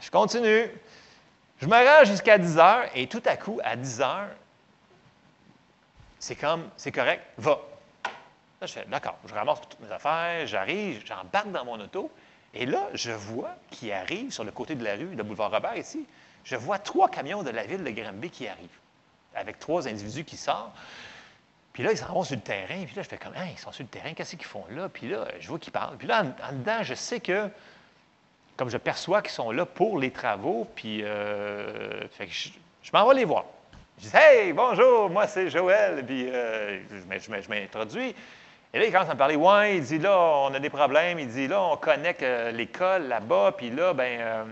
Je continue. Je me rends jusqu'à 10 heures, et tout à coup, à 10 heures, c'est comme, c'est correct, va. Là, je fais, d'accord, je ramasse toutes mes affaires, j'arrive, j'embarque dans mon auto, et là, je vois qui arrive sur le côté de la rue, le boulevard Robert ici, je vois trois camions de la ville de Granby qui arrivent, avec trois individus qui sortent. Puis là, ils s'en vont sur le terrain. Puis là, je fais comme, hein, ils sont sur le terrain, qu'est-ce qu'ils font là? Puis là, je vois qu'ils parlent. Puis là, en, dedans, je sais que, comme je perçois qu'ils sont là pour les travaux, puis euh, je m'en vais les voir. Je dis Hey, bonjour, moi c'est Joël, puis euh, je m'introduis. Et là, il commence à me parler. Ouais, il dit là, on a des problèmes. Il dit là, on connecte euh, l'école là-bas. Puis là, ben, euh,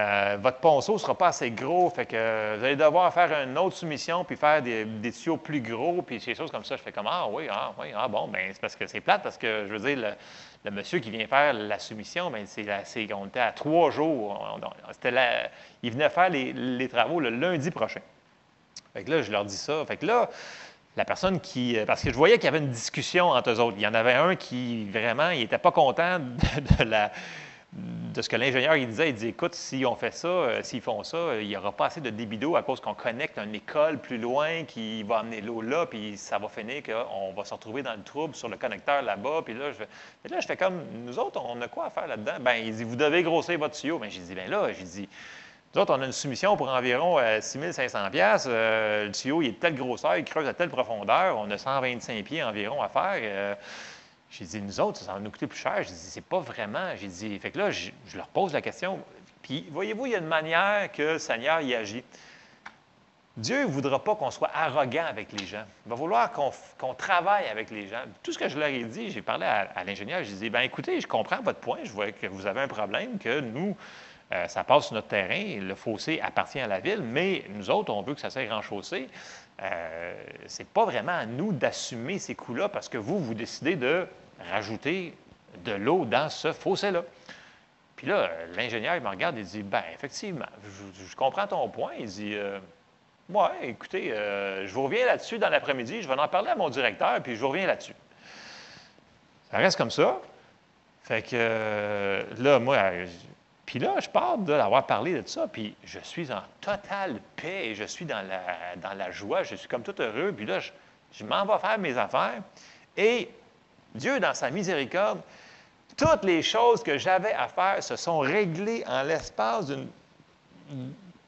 euh, votre ponceau ne sera pas assez gros. Fait que vous allez devoir faire une autre soumission puis faire des, tuyaux plus gros. Puis des choses comme ça. Je fais comme Ah oui, ah oui, ah bon. Ben, c'est parce que c'est plate parce que je veux dire, le, monsieur qui vient faire la soumission, bien, c'est, on était à trois jours. c'était il venait faire les, travaux le lundi prochain. Fait que là, je leur dis ça. Fait que là, la personne qui. Euh, parce que je voyais qu'il y avait une discussion entre eux autres. Il y en avait un qui, vraiment, il n'était pas content de, ce que l'ingénieur disait. Il dit écoute, si on fait ça, euh, s'ils font ça, il n'y aura pas assez de débit d'eau à cause qu'on connecte une école plus loin qui va amener l'eau là, puis ça va finir qu'on va se retrouver dans le trouble sur le connecteur là-bas. Puis là, je fais, là, je fais comme nous autres, on a quoi à faire là-dedans? Ben, il dit vous devez grossir votre tuyau. Ben, j'ai dit ben là, j'ai dit nous autres, on a une soumission pour environ 6 euh, 500 euh, Le tuyau, il est de telle grosseur, il creuse à telle profondeur. On a 125 pieds environ à faire. Euh, j'ai dit, nous autres, ça va nous coûter plus cher. J'ai dit, c'est pas vraiment. J'ai dit, fait que là, je, leur pose la question. Puis, voyez-vous, il y a une manière que le Seigneur y agit. Dieu ne voudra pas qu'on soit arrogant avec les gens. Il va vouloir qu'on travaille avec les gens. Tout ce que je leur ai dit, j'ai parlé à, l'ingénieur, je dit, bien écoutez, je comprends votre point, je vois que vous avez un problème, que nous, euh, ça passe sur notre terrain, le fossé appartient à la ville, mais nous autres, on veut que ça soit renchaussé. Euh, Ce n'est pas vraiment à nous d'assumer ces coûts-là parce que vous, vous décidez de rajouter de l'eau dans ce fossé-là. Puis là, l'ingénieur, il me regarde et dit Bien, effectivement, je, comprends ton point. Il dit euh, Ouais, écoutez, je vous reviens là-dessus dans l'après-midi, je vais en parler à mon directeur, puis je vous reviens là-dessus. Ça reste comme ça. Fait que là, moi, puis là, je parle d'avoir parlé de ça, puis je suis en totale paix et je suis dans la, dans la joie, je suis comme tout heureux. Puis là, je, m'en vais faire mes affaires. Et Dieu, dans sa miséricorde, toutes les choses que j'avais à faire se sont réglées en l'espace d'une.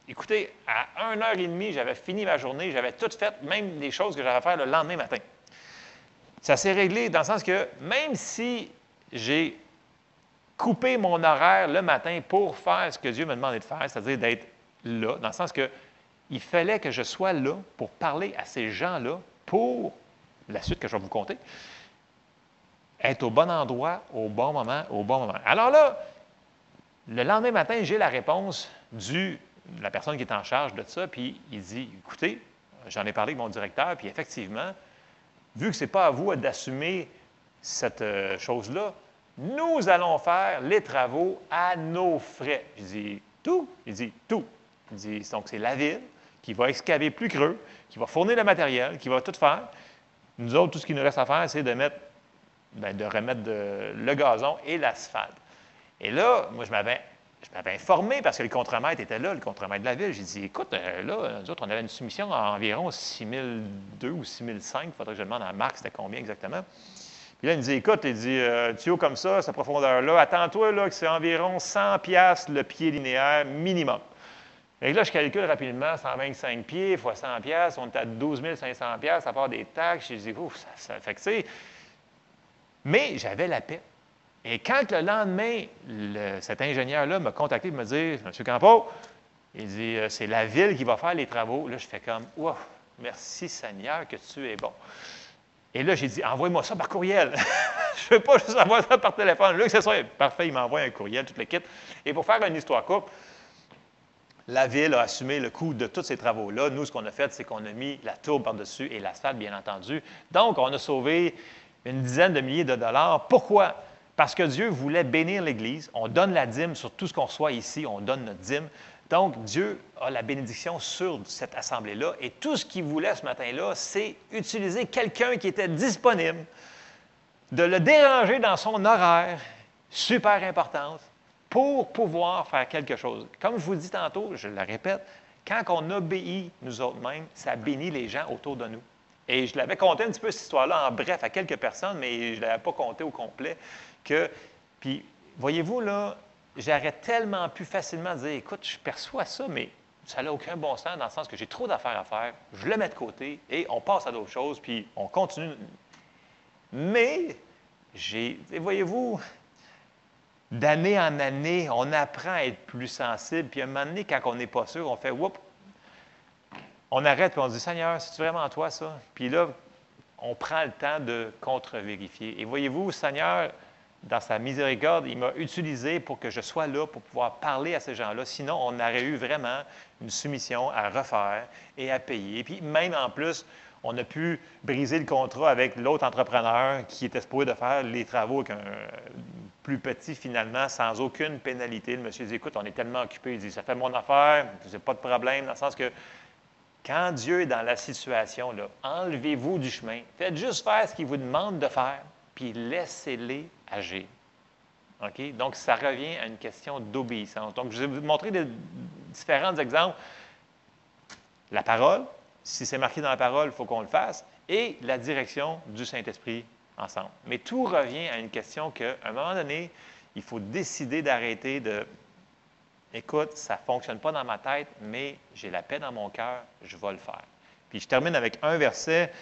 Écoutez, à 1h30, j'avais fini ma journée, j'avais tout fait, même les choses que j'avais à faire le lendemain matin. Ça s'est réglé dans le sens que même si j'ai couper mon horaire le matin pour faire ce que Dieu me demandait de faire, c'est-à-dire d'être là, dans le sens que il fallait que je sois là pour parler à ces gens-là pour la suite que je vais vous conter. Être au bon endroit, au bon moment, au bon moment. Alors là, le lendemain matin, j'ai la réponse de la personne qui est en charge de ça, puis il dit Écoutez, j'en ai parlé avec mon directeur, puis effectivement, vu que ce n'est pas à vous d'assumer cette euh, chose-là, nous allons faire les travaux à nos frais. Je dis tout. Il dit tout. Il dit donc c'est la ville qui va excaver plus creux, qui va fournir le matériel, qui va tout faire. Nous autres, tout ce qui nous reste à faire, c'est de mettre, ben, de remettre le gazon et l'asphalte. Et là, moi, je m'avais, informé parce que le contremaître était là, le contremaître de la ville. J'ai dit, écoute, euh, là, nous autres, on avait une soumission à environ 6002 ou 6005. Il faudrait que je demande à Marc c'était combien exactement. Puis là, il me dit, écoute, il dit, euh, tuyau comme ça, cette profondeur-là, attends-toi là, que c'est environ 100 piastres le pied linéaire minimum. Et là, je calcule rapidement, 125 pieds fois 100 piastres, on est à 12 500 piastres à part des taxes. Je dis, ouf, ça, ça fait que c'est... Mais j'avais la paix. Et quand le lendemain, cet ingénieur-là m'a contacté pour me dire, Monsieur Campo, il dit, euh, c'est la ville qui va faire les travaux. Là, je fais comme, wow, merci Seigneur que tu es bon. Et là, j'ai dit, envoie-moi ça par courriel. je ne veux pas juste envoyer ça par téléphone. Là, que ce soit parfait, il m'envoie un courriel, tout le kit. Et pour faire une histoire courte, la ville a assumé le coût de tous ces travaux-là. Nous, ce qu'on a fait, c'est qu'on a mis la tour par-dessus et l'asphalte, bien entendu. Donc, on a sauvé une dizaine de milliers de dollars. Pourquoi? Parce que Dieu voulait bénir l'Église. On donne la dîme sur tout ce qu'on reçoit ici. On donne notre dîme. Donc, Dieu a la bénédiction sur cette assemblée-là. Et tout ce qu'il voulait ce matin-là, c'est utiliser quelqu'un qui était disponible, de le déranger dans son horaire, super importante, pour pouvoir faire quelque chose. Comme je vous dis tantôt, je le répète, quand on obéit nous autres-mêmes, ça bénit les gens autour de nous. Et je l'avais compté un petit peu cette histoire-là en bref à quelques personnes, mais je ne l'avais pas compté au complet. Que, puis, voyez-vous, là, j'aurais tellement pu facilement dire écoute, je perçois ça, mais ça n'a aucun bon sens dans le sens que j'ai trop d'affaires à faire, je le mets de côté et on passe à d'autres choses, puis on continue. Mais, j'ai, voyez-vous, d'année en année, on apprend à être plus sensible, puis à un moment donné, quand on n'est pas sûr, on fait whoop, on arrête, puis on dit Seigneur, c'est vraiment toi ça? Puis là, on prend le temps de contre-vérifier. Et voyez-vous, Seigneur, dans sa miséricorde, il m'a utilisé pour que je sois là, pour pouvoir parler à ces gens-là. Sinon, on aurait eu vraiment une soumission à refaire et à payer. Et puis, même en plus, on a pu briser le contrat avec l'autre entrepreneur qui était supposé de faire les travaux avec un plus petit finalement, sans aucune pénalité. Le monsieur dit, écoute, on est tellement occupé. Il dit, ça fait mon affaire, c'est pas de problème, dans le sens que quand Dieu est dans la situation, enlevez-vous du chemin. Faites juste faire ce qu'il vous demande de faire, puis laissez-les agir. OK? Donc, ça revient à une question d'obéissance. Donc, je vais vous montrer différents exemples. La parole, si c'est marqué dans la parole, il faut qu'on le fasse, et la direction du Saint-Esprit ensemble. Mais tout revient à une question qu'à un moment donné, il faut décider d'arrêter de écoute, ça ne fonctionne pas dans ma tête, mais j'ai la paix dans mon cœur, je vais le faire. Puis je termine avec un verset,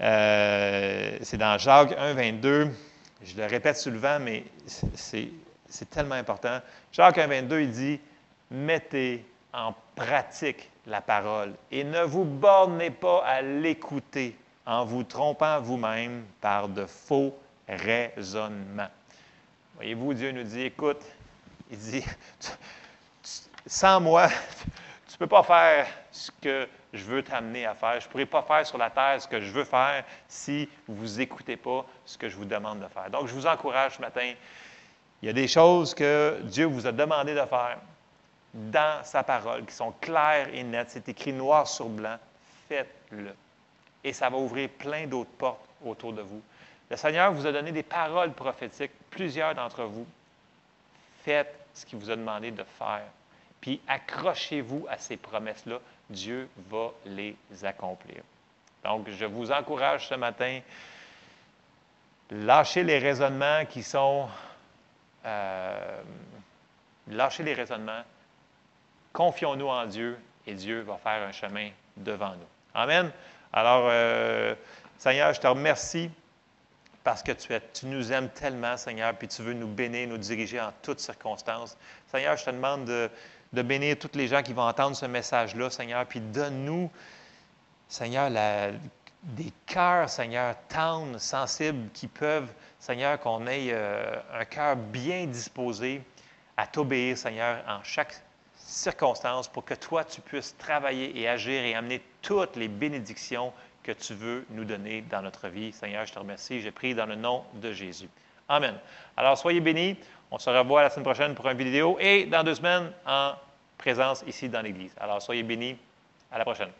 euh, c'est dans Jacques 1, 22. Je le répète souvent, mais c'est tellement important. Jacques 1, 22, il dit Mettez en pratique la parole et ne vous bornez pas à l'écouter en vous trompant vous-même par de faux raisonnements. Voyez-vous, Dieu nous dit Écoute, il dit sans moi, tu ne peux pas faire ce que je veux t'amener à faire. Je ne pourrai pas faire sur la terre ce que je veux faire si vous n'écoutez pas ce que je vous demande de faire. Donc, je vous encourage ce matin. Il y a des choses que Dieu vous a demandé de faire dans sa parole, qui sont claires et nettes. C'est écrit noir sur blanc. Faites-le. Et ça va ouvrir plein d'autres portes autour de vous. Le Seigneur vous a donné des paroles prophétiques, plusieurs d'entre vous. Faites ce qu'il vous a demandé de faire. Puis accrochez-vous à ces promesses-là. Dieu va les accomplir. Donc, je vous encourage ce matin, lâchez les raisonnements qui sont... Euh, lâchez les raisonnements, confions-nous en Dieu et Dieu va faire un chemin devant nous. Amen. Alors, euh, Seigneur, je te remercie parce que tu, tu nous aimes tellement, Seigneur, puis tu veux nous bénir, nous diriger en toutes circonstances. Seigneur, je te demande de, de bénir toutes les gens qui vont entendre ce message-là, Seigneur, puis donne-nous, Seigneur, des cœurs, Seigneur, tendres, sensibles, qui peuvent, Seigneur, qu'on ait euh, un cœur bien disposé à t'obéir, Seigneur, en chaque circonstance, pour que toi, tu puisses travailler et agir et amener toutes les bénédictions que tu veux nous donner dans notre vie. Seigneur, je te remercie. J'ai pris dans le nom de Jésus. Amen. Alors, soyez bénis. On se revoit la semaine prochaine pour une vidéo et dans deux semaines en présence ici dans l'Église. Alors, soyez bénis. À la prochaine.